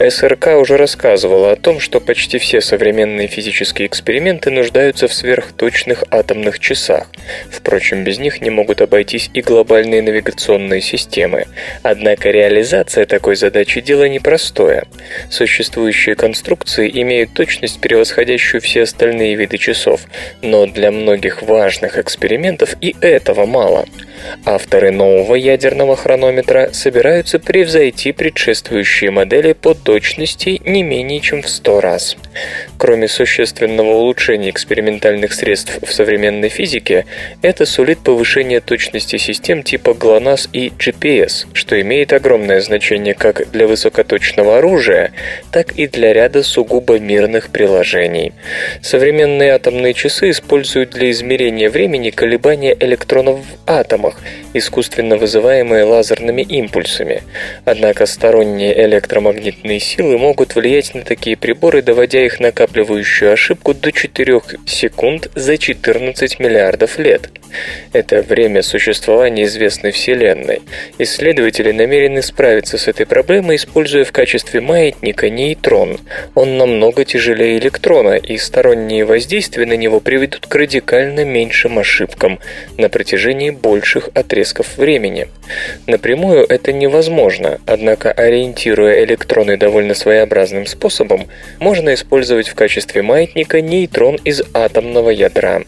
СРК уже рассказывала о том, что почти все современные физические эксперименты нуждаются в сверхточных атомных часах. Впрочем, без них не могут обойтись и глобальные навигационные системы. Однако реализация такой задачи – дело непростое. Существующие конструкции имеют точность, превосходящую все остальные виды часов, но для многих важных экспериментов и этого мало. Авторы нового ядерного хронометра собираются превзойти предшествующие модели по точности не менее чем в 100 раз. Кроме существенного улучшения экспериментальных средств в современной физике, это сулит повышение точности систем типа GLONASS и GPS, что имеет огромное значение как для высокоточного оружия, так и для ряда сугубо мирных приложений. Современные атомные часы используют для измерения времени колебания электронов в атомах, искусственно вызываемые лазерными импульсами. Однако сторонние электромагнитные силы могут влиять на такие приборы, доводя их накапливающую ошибку до 4 секунд за 14 миллиардов лет. Это время существования известной Вселенной. Исследователи намерены справиться с этой проблемой, используя в качестве маятника нейтрон. Он намного тяжелее электрона, и сторонние воздействия на него приведут к радикально меньшим ошибкам на протяжении больших отрезков времени. Напрямую это невозможно, однако ориентируя электроны довольно своеобразным способом, можно использовать в качестве маятника нейтрон из атомного ядра.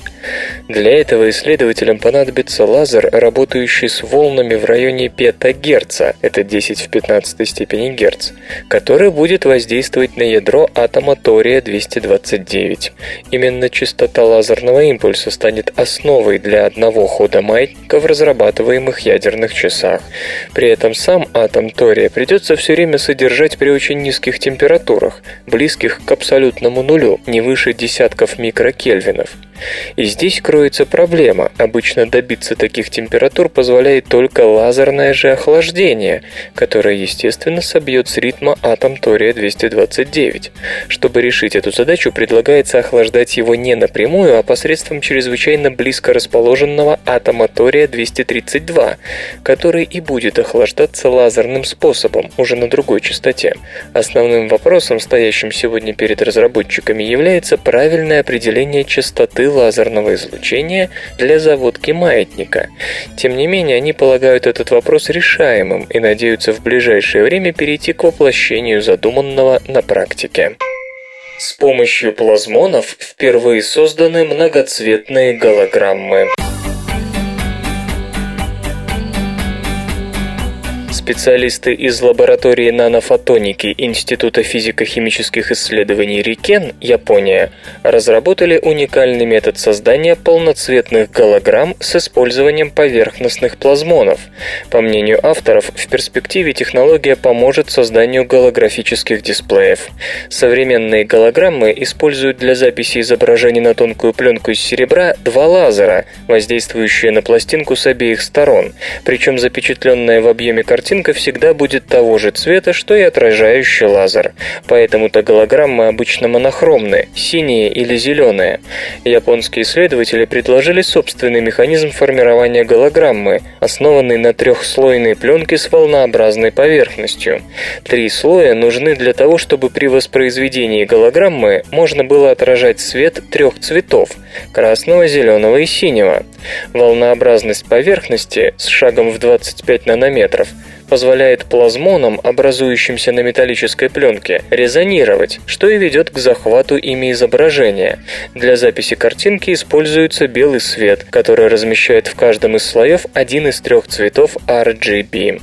Для этого исследователям понадобится лазер, работающий с волнами в районе петагерца, это 10 в 15 степени герц, который будет воздействовать на ядро атома тория-229. Именно частота лазерного импульса станет основой для одного хода маятника в разрабатываемых ядерных часах. При этом сам атом тория придется все время содержать при очень низких температурах, близких к абсолютному нулю, не выше десятков микрокельвинов. И здесь кроется проблема. Обычно добиться таких температур позволяет только лазерное же охлаждение, которое, естественно, собьет с ритма атом тория-229. Чтобы решить эту задачу, предлагается охлаждать его не напрямую, а посредством чрезвычайно близко расположенного атома тория-232, который и будет охлаждаться лазерным способом, уже на другой частоте. Основным вопросом, стоящим сегодня перед разработчиками, является правильное определение частоты лазерного излучения для заводки маятника. Тем не менее, они полагают этот вопрос решаемым и надеются в ближайшее время перейти к воплощению задуманного на практике. С помощью плазмонов впервые созданы многоцветные голограммы. Специалисты из лаборатории нанофотоники Института физико-химических исследований Рикен, Япония, разработали уникальный метод создания полноцветных голограмм с использованием поверхностных плазмонов. По мнению авторов, в перспективе технология поможет созданию голографических дисплеев. Современные голограммы используют для записи изображений на тонкую пленку из серебра два лазера, воздействующие на пластинку с обеих сторон, причем запечатленная в объеме картинка картинка всегда будет того же цвета, что и отражающий лазер. Поэтому-то голограммы обычно монохромные, синие или зеленые. Японские исследователи предложили собственный механизм формирования голограммы, основанный на трехслойной пленке с волнообразной поверхностью. Три слоя нужны для того, чтобы при воспроизведении голограммы можно было отражать свет трех цветов – красного, зеленого и синего. Волнообразность поверхности с шагом в 25 нанометров – позволяет плазмонам, образующимся на металлической пленке, резонировать, что и ведет к захвату ими изображения. Для записи картинки используется белый свет, который размещает в каждом из слоев один из трех цветов RGB.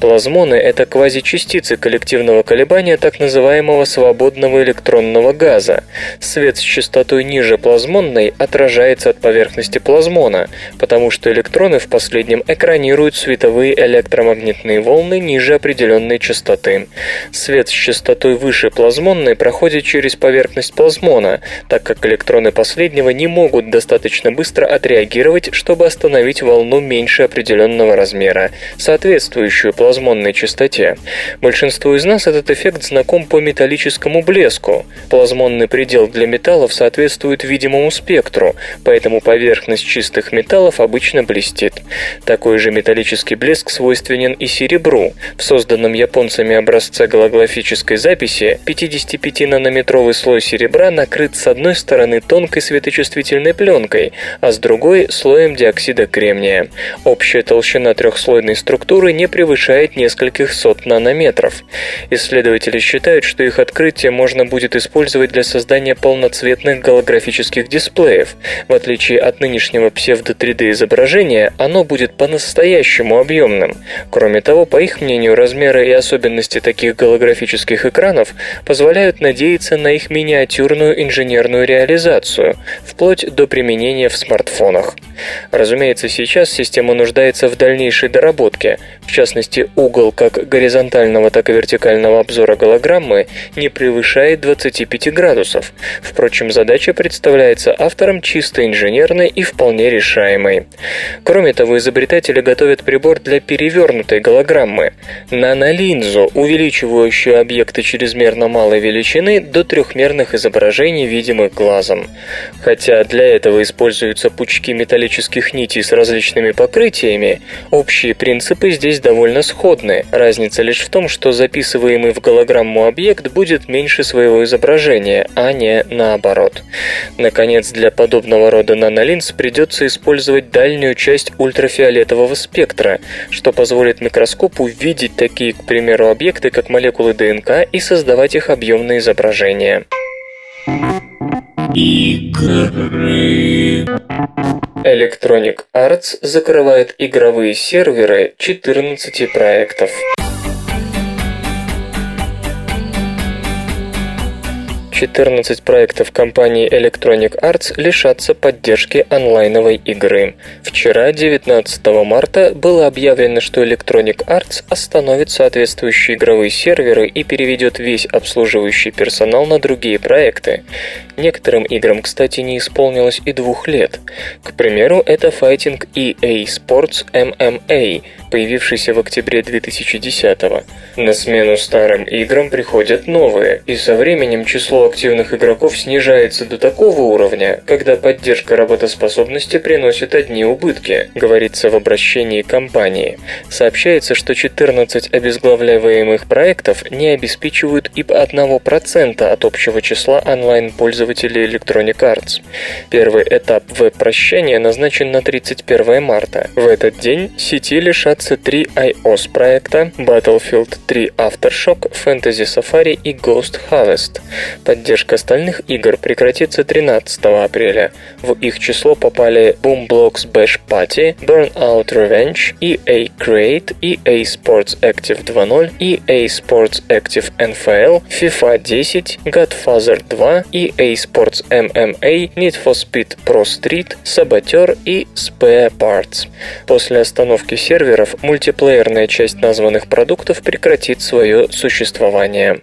Плазмоны – это квазичастицы коллективного колебания так называемого свободного электронного газа. Свет с частотой ниже плазмонной отражается от поверхности плазмона, потому что электроны в последнем экранируют световые электромагнитные волны волны ниже определенной частоты. Свет с частотой выше плазмонной проходит через поверхность плазмона, так как электроны последнего не могут достаточно быстро отреагировать, чтобы остановить волну меньше определенного размера, соответствующую плазмонной частоте. Большинству из нас этот эффект знаком по металлическому блеску. Плазмонный предел для металлов соответствует видимому спектру, поэтому поверхность чистых металлов обычно блестит. Такой же металлический блеск свойственен и серебру, серебру. В созданном японцами образце голографической записи 55-нанометровый слой серебра накрыт с одной стороны тонкой светочувствительной пленкой, а с другой – слоем диоксида кремния. Общая толщина трехслойной структуры не превышает нескольких сот нанометров. Исследователи считают, что их открытие можно будет использовать для создания полноцветных голографических дисплеев. В отличие от нынешнего псевдо-3D изображения, оно будет по-настоящему объемным. Кроме того, по их мнению, размеры и особенности таких голографических экранов позволяют надеяться на их миниатюрную инженерную реализацию, вплоть до применения в смартфонах. Разумеется, сейчас система нуждается в дальнейшей доработке, в частности, угол как горизонтального, так и вертикального обзора голограммы не превышает 25 градусов. Впрочем, задача представляется автором чисто инженерной и вполне решаемой. Кроме того, изобретатели готовят прибор для перевернутой голограммы, голограммы, нанолинзу, увеличивающую объекты чрезмерно малой величины до трехмерных изображений, видимых глазом. Хотя для этого используются пучки металлических нитей с различными покрытиями, общие принципы здесь довольно сходны. Разница лишь в том, что записываемый в голограмму объект будет меньше своего изображения, а не наоборот. Наконец, для подобного рода нанолинз придется использовать дальнюю часть ультрафиолетового спектра, что позволит микроскопу видеть такие, к примеру, объекты, как молекулы ДНК и создавать их объемные изображения. Игры. Electronic Arts закрывает игровые серверы 14 проектов. 14 проектов компании Electronic Arts лишатся поддержки онлайновой игры. Вчера, 19 марта, было объявлено, что Electronic Arts остановит соответствующие игровые серверы и переведет весь обслуживающий персонал на другие проекты. Некоторым играм, кстати, не исполнилось и двух лет. К примеру, это файтинг EA Sports MMA, появившийся в октябре 2010 -го. На смену старым играм приходят новые, и со временем число активных игроков снижается до такого уровня, когда поддержка работоспособности приносит одни убытки, говорится в обращении компании. Сообщается, что 14 обезглавливаемых проектов не обеспечивают и 1% от общего числа онлайн-пользователей Electronic Arts. Первый этап веб-прощания назначен на 31 марта. В этот день сети лишатся три iOS проекта Battlefield 3 Aftershock, Fantasy Safari и Ghost Harvest. Поддержка остальных игр прекратится 13 апреля. В их число попали Boomblocks Bash Party, Burnout Revenge, EA Create, EA Sports Active 2.0, EA Sports Active NFL, FIFA 10, Godfather 2, EA Sports MMA, Need for Speed Pro Street, Saboteur и Spare Parts. После остановки серверов мультиплеерная часть названных продуктов прекратит свое существование.